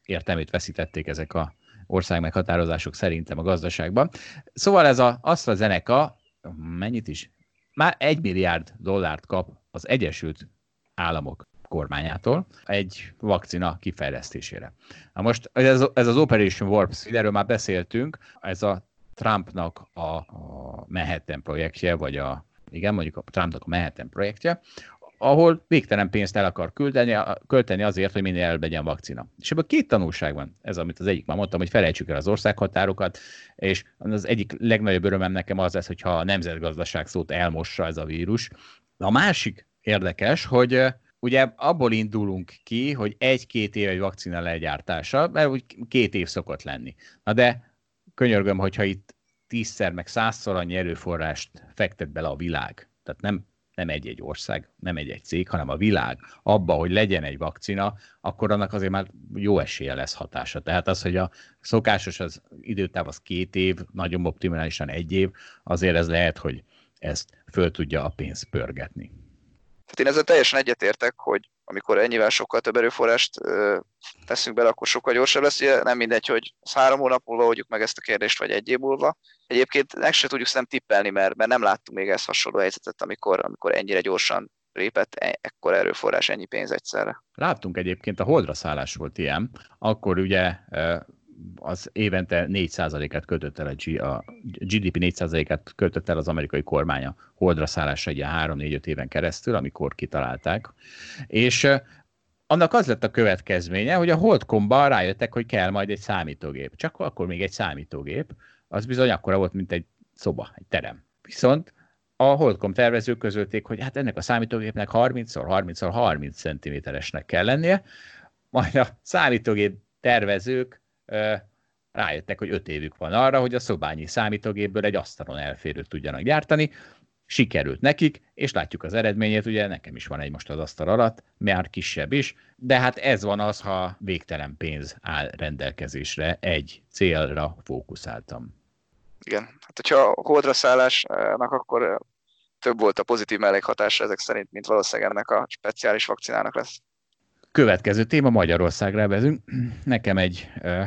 értelmét veszítették ezek a ország meghatározások szerintem a gazdaságban. Szóval ez az AstraZeneca mennyit is? Már egy milliárd dollárt kap az Egyesült Államok kormányától egy vakcina kifejlesztésére. Na most ez, ez az Operation Warp Speed, erről már beszéltünk, ez a Trumpnak a, a Manhattan projektje, vagy a, igen, mondjuk a Trumpnak a Manhattan projektje, ahol végtelen pénzt el akar küldeni, költeni azért, hogy minél előbb legyen vakcina. És ebből két tanulság van. Ez, amit az egyik már mondtam, hogy felejtsük el az országhatárokat, és az egyik legnagyobb örömem nekem az lesz, hogyha a nemzetgazdaság szót elmossa ez a vírus. A másik érdekes, hogy ugye abból indulunk ki, hogy egy-két év egy vakcina legyártása, mert úgy két év szokott lenni. Na de könyörgöm, hogyha itt tízszer meg százszor annyi erőforrást fektet bele a világ, tehát nem nem egy-egy ország, nem egy-egy cég, hanem a világ abba, hogy legyen egy vakcina, akkor annak azért már jó esélye lesz hatása. Tehát az, hogy a szokásos az időtáv az két év, nagyon optimálisan egy év, azért ez lehet, hogy ezt föl tudja a pénz pörgetni. Tehát én ezzel teljesen egyetértek, hogy amikor ennyivel sokkal több erőforrást teszünk bele, akkor sokkal gyorsabb lesz. Nem mindegy, hogy három hónap múlva oldjuk meg ezt a kérdést, vagy egy év múlva. Egyébként meg se tudjuk nem tippelni, mert, mert nem láttunk még ezt hasonló helyzetet, amikor, amikor ennyire gyorsan lépett e, ekkor erőforrás, ennyi pénz egyszerre. Láttunk egyébként, a holdra szállás volt ilyen, akkor ugye az évente 4%-át költött el a, a GDP 4%-át költött el az amerikai kormánya holdra szállásra egy 3-4-5 éven keresztül, amikor kitalálták. És annak az lett a következménye, hogy a Holdcomban rájöttek, hogy kell majd egy számítógép. Csak akkor még egy számítógép, az bizony akkora volt, mint egy szoba, egy terem. Viszont a Holdcom tervezők közölték, hogy hát ennek a számítógépnek 30x30x30 cm-esnek kell lennie, majd a számítógép tervezők rájöttek, hogy öt évük van arra, hogy a szobányi számítógépből egy asztalon elférőt tudjanak gyártani. Sikerült nekik, és látjuk az eredményét, ugye nekem is van egy most az asztal alatt, már kisebb is, de hát ez van az, ha végtelen pénz áll rendelkezésre, egy célra fókuszáltam. Igen, hát hogyha a holdra szállásnak akkor több volt a pozitív mellékhatása ezek szerint, mint valószínűleg ennek a speciális vakcinának lesz. Következő téma Magyarországra vezünk. Nekem egy ö,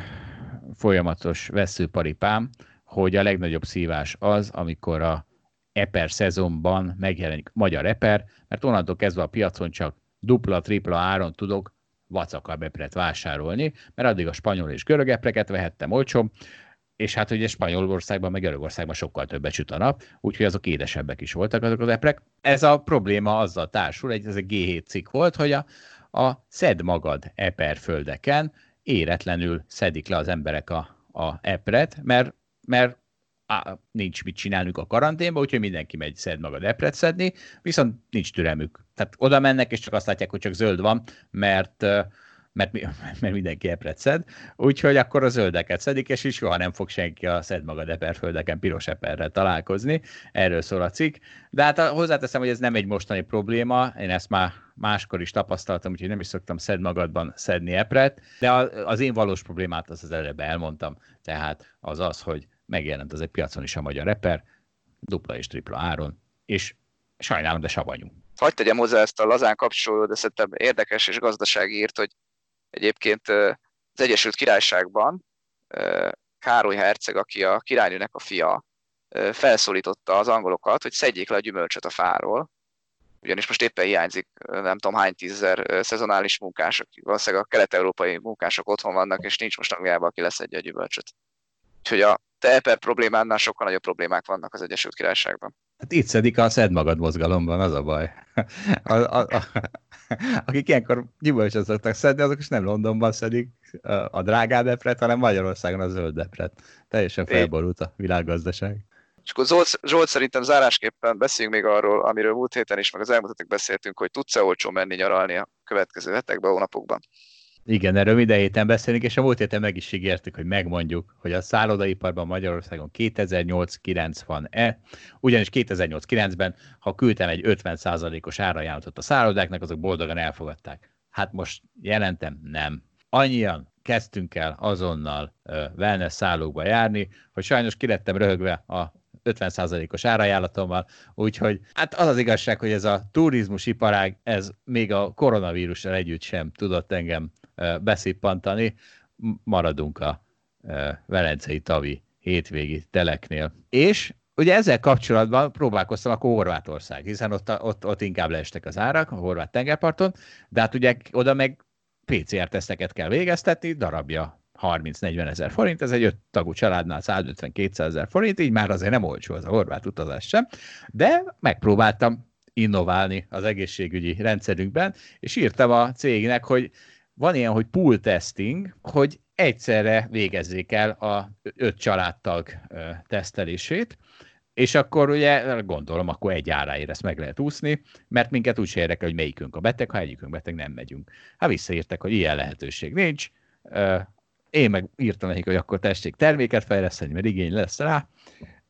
folyamatos veszőparipám, hogy a legnagyobb szívás az, amikor a eper szezonban megjelenik magyar eper, mert onnantól kezdve a piacon csak dupla, tripla áron tudok vacakabb epret vásárolni, mert addig a spanyol és görög epreket vehettem olcsó, és hát ugye Spanyolországban, meg Görögországban sokkal többet süt a nap, úgyhogy azok édesebbek is voltak azok az eprek. Ez a probléma azzal társul, egy, ez egy G7 cikk volt, hogy a a szed magad eperföldeken éretlenül szedik le az emberek a, a epret, mert, mert á, nincs mit csinálnunk a karanténban, úgyhogy mindenki megy szed magad epret szedni, viszont nincs türelmük. Tehát oda mennek, és csak azt látják, hogy csak zöld van, mert mert, mert mindenki epret szed, úgyhogy akkor a zöldeket szedik, és is soha nem fog senki a szed magad eperföldeken piros eperrel találkozni. Erről szól a cikk. De hát hozzáteszem, hogy ez nem egy mostani probléma, én ezt már máskor is tapasztaltam, úgyhogy nem is szoktam szed magadban szedni epret, de az én valós problémát az az előbb elmondtam, tehát az az, hogy megjelent az egy piacon is a magyar eper, dupla és tripla áron, és sajnálom, de savanyú. Hagy tegyem hozzá ezt a lazán kapcsolódó, de szerintem érdekes és gazdasági írt, hogy Egyébként az Egyesült Királyságban Károly herceg, aki a királynőnek a fia, felszólította az angolokat, hogy szedjék le a gyümölcsöt a fáról, ugyanis most éppen hiányzik nem tudom hány tízezer szezonális munkás, valószínűleg a kelet-európai munkások otthon vannak, és nincs most Angliában, aki leszedje a gyümölcsöt. Úgyhogy a te eper problémánál sokkal nagyobb problémák vannak az Egyesült Királyságban. Hát itt szedik a szed magad mozgalomban, az a baj. A, a, a, akik ilyenkor gyümölcsöt szoktak szedni, azok is nem Londonban szedik, a drágá depret, hanem Magyarországon a zöld depret. Teljesen felborult a világgazdaság. És akkor Zsolt, Zsolt szerintem zárásképpen beszéljünk még arról, amiről múlt héten is, meg az elmúlt beszéltünk, hogy tudsz-e olcsó menni nyaralni a következő hetekben, hónapokban. Igen, erről minden héten beszélünk, és a múlt héten meg is ígértük, hogy megmondjuk, hogy a szállodaiparban Magyarországon 2008-9 van-e, ugyanis 2008-9-ben, ha küldtem egy 50%-os árajánlatot a szállodáknak, azok boldogan elfogadták. Hát most jelentem, nem. Annyian kezdtünk el azonnal wellness szállókba járni, hogy sajnos kilettem röhögve a 50%-os árajánlatommal, úgyhogy hát az az igazság, hogy ez a turizmus iparág, ez még a koronavírussal együtt sem tudott engem beszippantani, maradunk a Velencei tavi hétvégi teleknél. És ugye ezzel kapcsolatban próbálkoztam akkor Horvátország, hiszen ott, ott, ott inkább leestek az árak a horvát tengerparton, de hát ugye oda meg PCR-teszteket kell végeztetni, darabja 30-40 ezer forint, ez egy öt tagú családnál 150-200 ezer forint, így már azért nem olcsó az a horvát utazás sem, de megpróbáltam innoválni az egészségügyi rendszerünkben, és írtam a cégnek, hogy van ilyen, hogy pool testing, hogy egyszerre végezzék el a öt családtag tesztelését, és akkor ugye gondolom, akkor egy áráért ezt meg lehet úszni, mert minket úgy érdekel, hogy melyikünk a beteg, ha egyikünk beteg, nem megyünk. Hát visszaírtak, hogy ilyen lehetőség nincs, én meg írtam nekik, hogy akkor tessék terméket fejleszteni, mert igény lesz rá,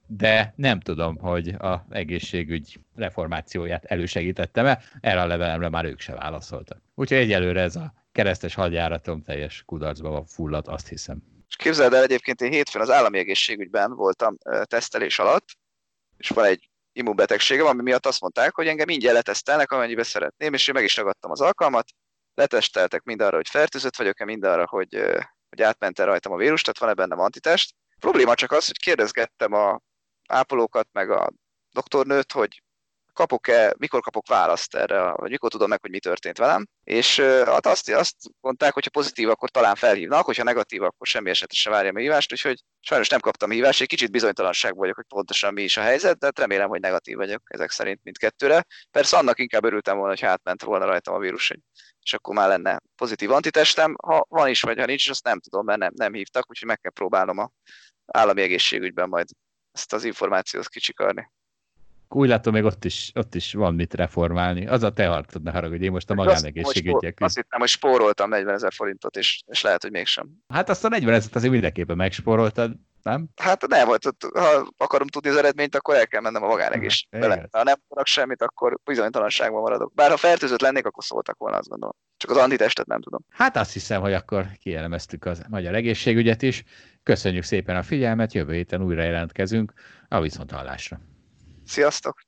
de nem tudom, hogy a egészségügy reformációját elősegítettem-e, erre a levelemre már ők se válaszoltak. Úgyhogy egyelőre ez a keresztes hadjáratom teljes kudarcba van fulladt, azt hiszem. És képzeld el, egyébként én hétfőn az állami egészségügyben voltam tesztelés alatt, és van egy immunbetegségem, ami miatt azt mondták, hogy engem ingyen letesztelnek, amennyibe szeretném, és én meg is ragadtam az alkalmat, letesteltek arra, hogy fertőzött vagyok-e, arra, hogy, hogy átment-e rajtam a vírus, tehát van-e bennem antitest. A probléma csak az, hogy kérdezgettem a ápolókat, meg a doktornőt, hogy kapok-e, mikor kapok választ erre, vagy mikor tudom meg, hogy mi történt velem. És hát azt, azt mondták, hogy ha pozitív, akkor talán felhívnak, hogyha negatív, akkor semmi esetre se várja a hívást, úgyhogy sajnos nem kaptam hívást, egy kicsit bizonytalanságban vagyok, hogy pontosan mi is a helyzet, de hát remélem, hogy negatív vagyok ezek szerint mindkettőre. Persze annak inkább örültem volna, hogy átment volna rajtam a vírus, és akkor már lenne pozitív antitestem. Ha van is, vagy ha nincs, azt nem tudom, mert nem, nem hívtak, úgyhogy meg kell próbálnom a állami egészségügyben majd ezt az információt kicsikarni úgy látom, még ott is, ott is van mit reformálni. Az a te harcod, ne haragudj, én most a magánegészségügyek. Azt hittem, hogy spóroltam 40 ezer forintot, és, és lehet, hogy mégsem. Hát azt a 40 ezeret azért mindenképpen megspóroltad, nem? Hát nem volt, ha akarom tudni az eredményt, akkor el kell mennem a magánegészségügybe. Ha nem akarok semmit, akkor bizonytalanságban maradok. Bár ha fertőzött lennék, akkor szóltak volna, azt gondolom. Csak az antitestet nem tudom. Hát azt hiszem, hogy akkor kielemeztük az magyar egészségügyet is. Köszönjük szépen a figyelmet, jövő héten újra jelentkezünk a viszonthallásra. Sziasztok!